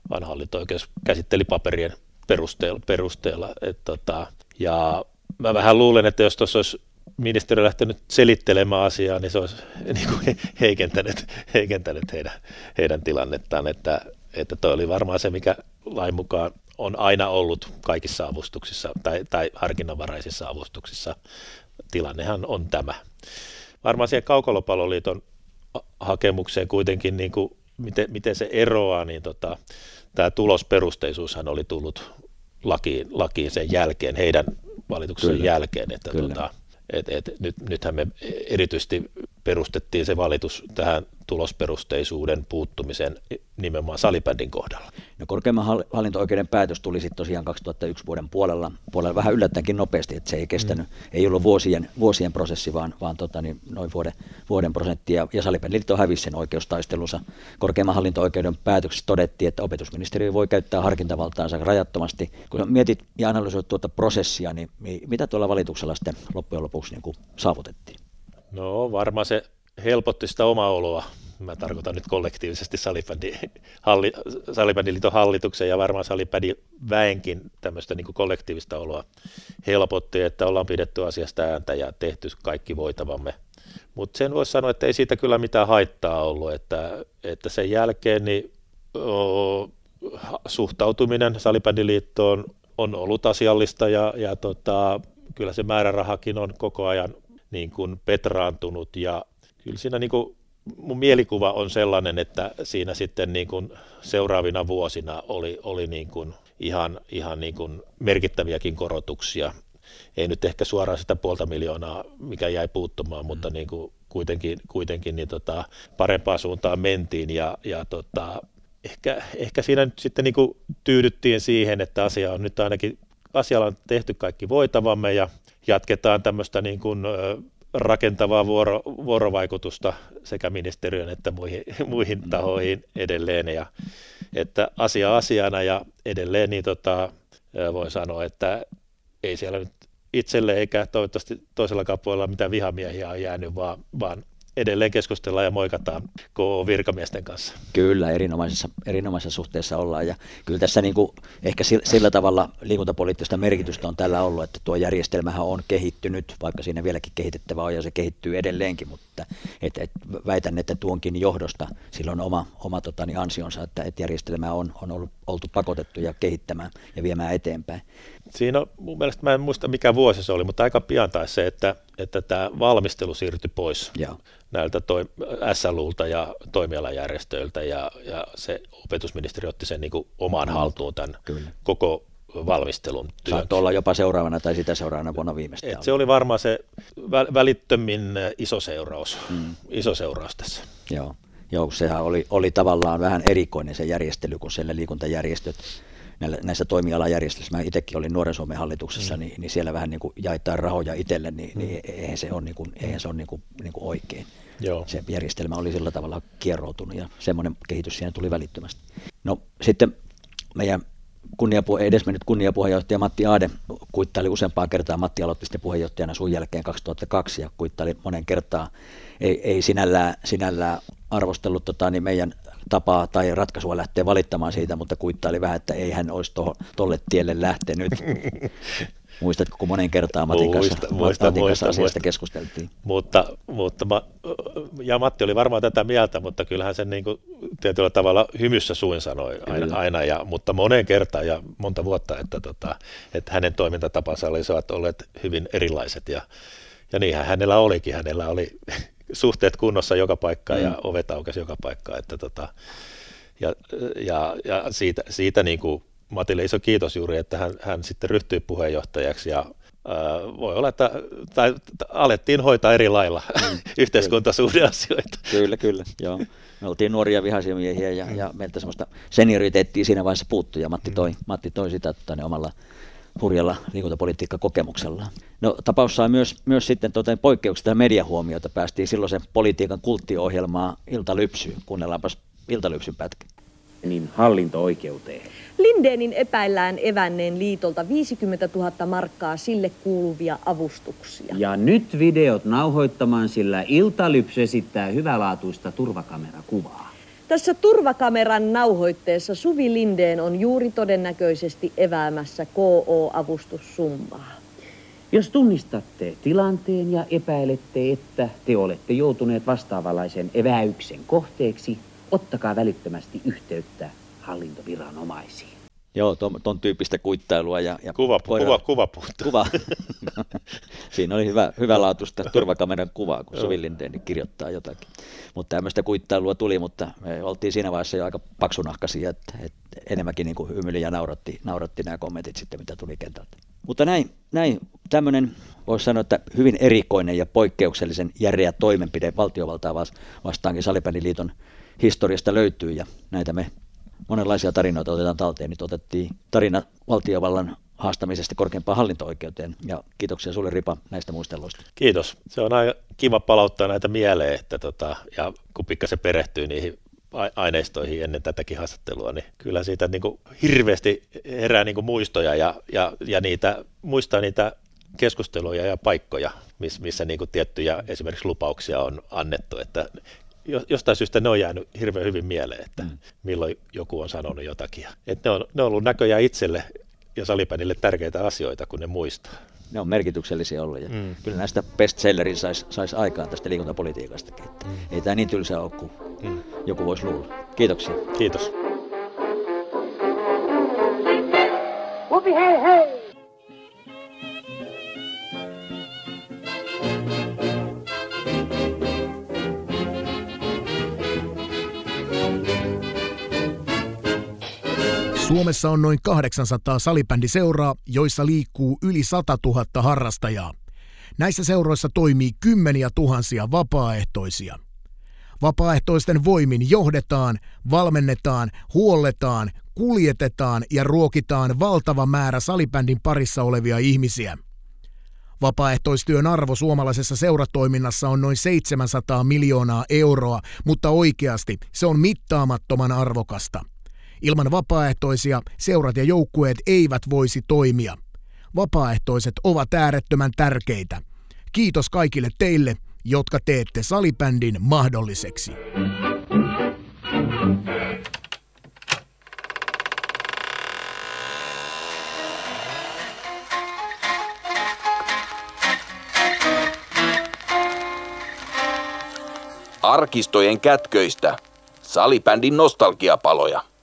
vaan hallinto-oikeus käsitteli paperien perusteella. perusteella et tota, ja mä vähän luulen, että jos tuossa olisi ministeriö lähtenyt selittelemään asiaa, niin se olisi niin kuin heikentänyt, heikentänyt heidän, heidän tilannettaan, että, että toi oli varmaan se, mikä lain mukaan on aina ollut kaikissa avustuksissa tai, tai harkinnanvaraisissa avustuksissa. Tilannehan on tämä. Varmaan siihen Kaukolopalloliiton hakemukseen kuitenkin niin kuin miten, miten se eroaa, niin tota, tämä tulosperusteisuushan oli tullut lakiin, lakiin sen jälkeen, heidän valituksen Kyllä. jälkeen, että Kyllä. Tota, et, et, nyt, nythän me erityisesti perustettiin se valitus tähän tulosperusteisuuden puuttumisen nimenomaan salibändin kohdalla. No korkeimman hallinto-oikeuden päätös tuli sitten tosiaan 2001 vuoden puolella, puolella vähän yllättäenkin nopeasti, että se ei kestänyt, mm. ei ollut vuosien, vuosien prosessi, vaan, vaan tota, niin noin vuoden, vuoden prosenttia, ja salibändiliitto hävisi sen oikeustaistelunsa. Korkeimman hallinto-oikeuden päätöksessä todettiin, että opetusministeriö voi käyttää harkintavaltaansa rajattomasti. Kun mietit ja analysoit tuota prosessia, niin mitä tuolla valituksella sitten loppujen lopuksi niin kuin saavutettiin? No varmaan se helpotti sitä omaa oloa. Mä tarkoitan nyt kollektiivisesti salibändin, halli, hallituksen ja varmaan salibändin väenkin tämmöistä niin kuin kollektiivista oloa helpotti, että ollaan pidetty asiasta ääntä ja tehty kaikki voitavamme. Mutta sen voisi sanoa, että ei siitä kyllä mitään haittaa ollut, että, että sen jälkeen niin, o, suhtautuminen salibändiliittoon on ollut asiallista ja, ja tota, kyllä se määrärahakin on koko ajan niin kuin petraantunut ja kyllä siinä niin kuin mun mielikuva on sellainen, että siinä sitten niin kuin seuraavina vuosina oli, oli niin kuin ihan, ihan niin kuin merkittäviäkin korotuksia. Ei nyt ehkä suoraan sitä puolta miljoonaa, mikä jäi puuttumaan, mutta niin kuin kuitenkin, kuitenkin niin tota, parempaan suuntaan mentiin ja, ja tota, ehkä, ehkä siinä nyt sitten niin kuin tyydyttiin siihen, että asia on nyt ainakin, asialla on tehty kaikki voitavamme ja jatketaan tämmöistä niin kuin rakentavaa vuoro, vuorovaikutusta sekä ministeriön että muihin, muihin mm. tahoihin edelleen. Ja, että asia asiana ja edelleen niin tota, voin sanoa, että ei siellä nyt itselle eikä toivottavasti toisella puolella mitään vihamiehiä on jäänyt, vaan, vaan edelleen keskustellaan ja moikataan KO-virkamiesten kanssa. Kyllä, erinomaisessa, erinomaisessa suhteessa ollaan ja kyllä tässä niin kuin ehkä sillä tavalla liikuntapoliittista merkitystä on tällä ollut, että tuo järjestelmähän on kehittynyt, vaikka siinä vieläkin kehitettävä on ja se kehittyy edelleenkin, mutta et, et, väitän, että tuonkin johdosta sillä on oma, oma totani, ansionsa, että et järjestelmää on, on ollut, oltu pakotettu ja kehittämään ja viemään eteenpäin. Siinä on, mun mielestä mä en muista mikä vuosi se oli, mutta aika pian taisi se, että, että tämä valmistelu siirtyi pois Joo. näiltä toi, SLUlta ja toimialajärjestöiltä ja, ja se opetusministeri otti sen niin kuin omaan haltuun tämän Kyllä. koko valmistelun työn. Saattoi olla jopa seuraavana tai sitä seuraavana vuonna viimeistään. Et se oli varmaan se välittömin iso seuraus, mm. iso seuraus tässä. Joo. Joo, sehän oli, oli tavallaan vähän erikoinen se järjestely, kun siellä liikuntajärjestöt näillä, näissä toimialajärjestelmissä, mä itsekin olin Nuoren Suomen hallituksessa, mm. niin, niin, siellä vähän niin kuin jaetaan rahoja itselle, niin, mm. niin eihän se ole, niin kuin, eihän se ole niin kuin, niin kuin oikein. Joo. Se järjestelmä oli sillä tavalla kierroutunut ja semmoinen kehitys siinä tuli välittömästi. No sitten meidän kunniapu- edesmennyt kunniapuheenjohtaja Matti Aade kuittaili useampaa kertaa. Matti aloitti sitten puheenjohtajana sun jälkeen 2002 ja kuittaili monen kertaa. Ei, ei sinällään, sinällään arvostellut tota, niin meidän tapaa tai ratkaisua lähteä valittamaan siitä, mutta kuittaili vähän, että ei hän olisi tolle tielle lähtenyt. Muistatko, kun monen kertaan Matin kanssa, muista, muista, Matin kanssa asiasta muista. keskusteltiin? Mutta, mutta ma, ja Matti oli varmaan tätä mieltä, mutta kyllähän sen niin kuin, tietyllä tavalla hymyssä suin sanoi aina, aina ja, mutta monen kertaan ja monta vuotta, että, tota, että hänen toimintatapansa olisivat olleet hyvin erilaiset ja, ja niinhän hänellä olikin. Hänellä oli suhteet kunnossa joka paikkaan mm. ja ovet aukesi joka paikkaan. Että tota, ja, ja, ja siitä, siitä niin kuin Matille iso kiitos juuri, että hän, hän sitten ryhtyi puheenjohtajaksi ja voi olla, että tai, alettiin hoitaa eri lailla mm, yhteiskuntasuhdeasioita. Kyllä, kyllä, joo. Me oltiin nuoria vihaisia miehiä ja, ja meiltä semmoista senioriteettia siinä vaiheessa puuttui ja Matti toi, Matti toi sitä tota, niin omalla hurjalla liikuntapolitiikkakokemuksella. No, tapaus sai myös, myös sitten tuota, poikkeuksesta mediahuomiota. Päästiin silloin sen politiikan kulttiohjelmaa Iltalypsyyn. Kuunnellaanpas Iltalypsyn pätkä. Niin hallinto-oikeuteen. Lindeenin epäillään evänneen liitolta 50 000 markkaa sille kuuluvia avustuksia. Ja nyt videot nauhoittamaan, sillä Iltalypsy esittää hyvälaatuista turvakamerakuvaa. Tässä turvakameran nauhoitteessa Suvi Lindeen on juuri todennäköisesti eväämässä KO-avustussummaa. Jos tunnistatte tilanteen ja epäilette, että te olette joutuneet vastaavanlaisen eväyksen kohteeksi, ottakaa välittömästi yhteyttä hallintoviranomaisiin. Joo, ton, ton tyyppistä kuittailua. Ja, ja kuva, voidaan, kuva, kuva puuttuu. Kuva. Siinä oli hyvä, hyvä laatusta turvakameran kuvaa, kun Sovi Lindén kirjoittaa jotakin. Mutta tämmöistä kuittailua tuli, mutta me oltiin siinä vaiheessa jo aika paksunahkaisia, että, että enemmänkin niin hymyili ja nauratti, nauratti nämä kommentit sitten, mitä tuli kentältä. Mutta näin, näin tämmöinen, voisi sanoa, että hyvin erikoinen ja poikkeuksellisen järeä toimenpide valtiovaltaa vastaankin Salibändiliiton historiasta löytyy ja näitä me monenlaisia tarinoita otetaan talteen. Nyt otettiin tarina valtiovallan haastamisesta korkeimpaan hallinto-oikeuteen. Ja kiitoksia sulle Ripa näistä muisteluista. Kiitos. Se on aika kiva palauttaa näitä mieleen, että tota, ja kun pikkasen perehtyy niihin aineistoihin ennen tätäkin haastattelua, niin kyllä siitä niin kuin hirveästi herää niin kuin muistoja ja, ja, ja niitä, muistaa niitä keskusteluja ja paikkoja, missä, missä niin kuin tiettyjä esimerkiksi lupauksia on annettu, että jostain syystä ne on jäänyt hirveän hyvin mieleen, että mm. milloin joku on sanonut jotakin. Että ne, on, ne on ollut näköjään itselle ja salipänille tärkeitä asioita, kun ne muistaa. Ne on merkityksellisiä ollut ja mm. kyllä näistä bestsellerin saisi sais aikaan tästä liikuntapolitiikastakin. Että mm. Ei tämä niin tylsä ole kuin mm. joku voisi luulla. Kiitoksia. Kiitos. hei hei! Suomessa on noin 800 salibändiseuraa, joissa liikkuu yli 100 000 harrastajaa. Näissä seuroissa toimii kymmeniä tuhansia vapaaehtoisia. Vapaaehtoisten voimin johdetaan, valmennetaan, huolletaan, kuljetetaan ja ruokitaan valtava määrä salibändin parissa olevia ihmisiä. Vapaaehtoistyön arvo suomalaisessa seuratoiminnassa on noin 700 miljoonaa euroa, mutta oikeasti se on mittaamattoman arvokasta – Ilman vapaaehtoisia seurat ja joukkueet eivät voisi toimia. Vapaaehtoiset ovat äärettömän tärkeitä. Kiitos kaikille teille, jotka teette salibändin mahdolliseksi. Arkistojen kätköistä salibändin nostalgiapaloja.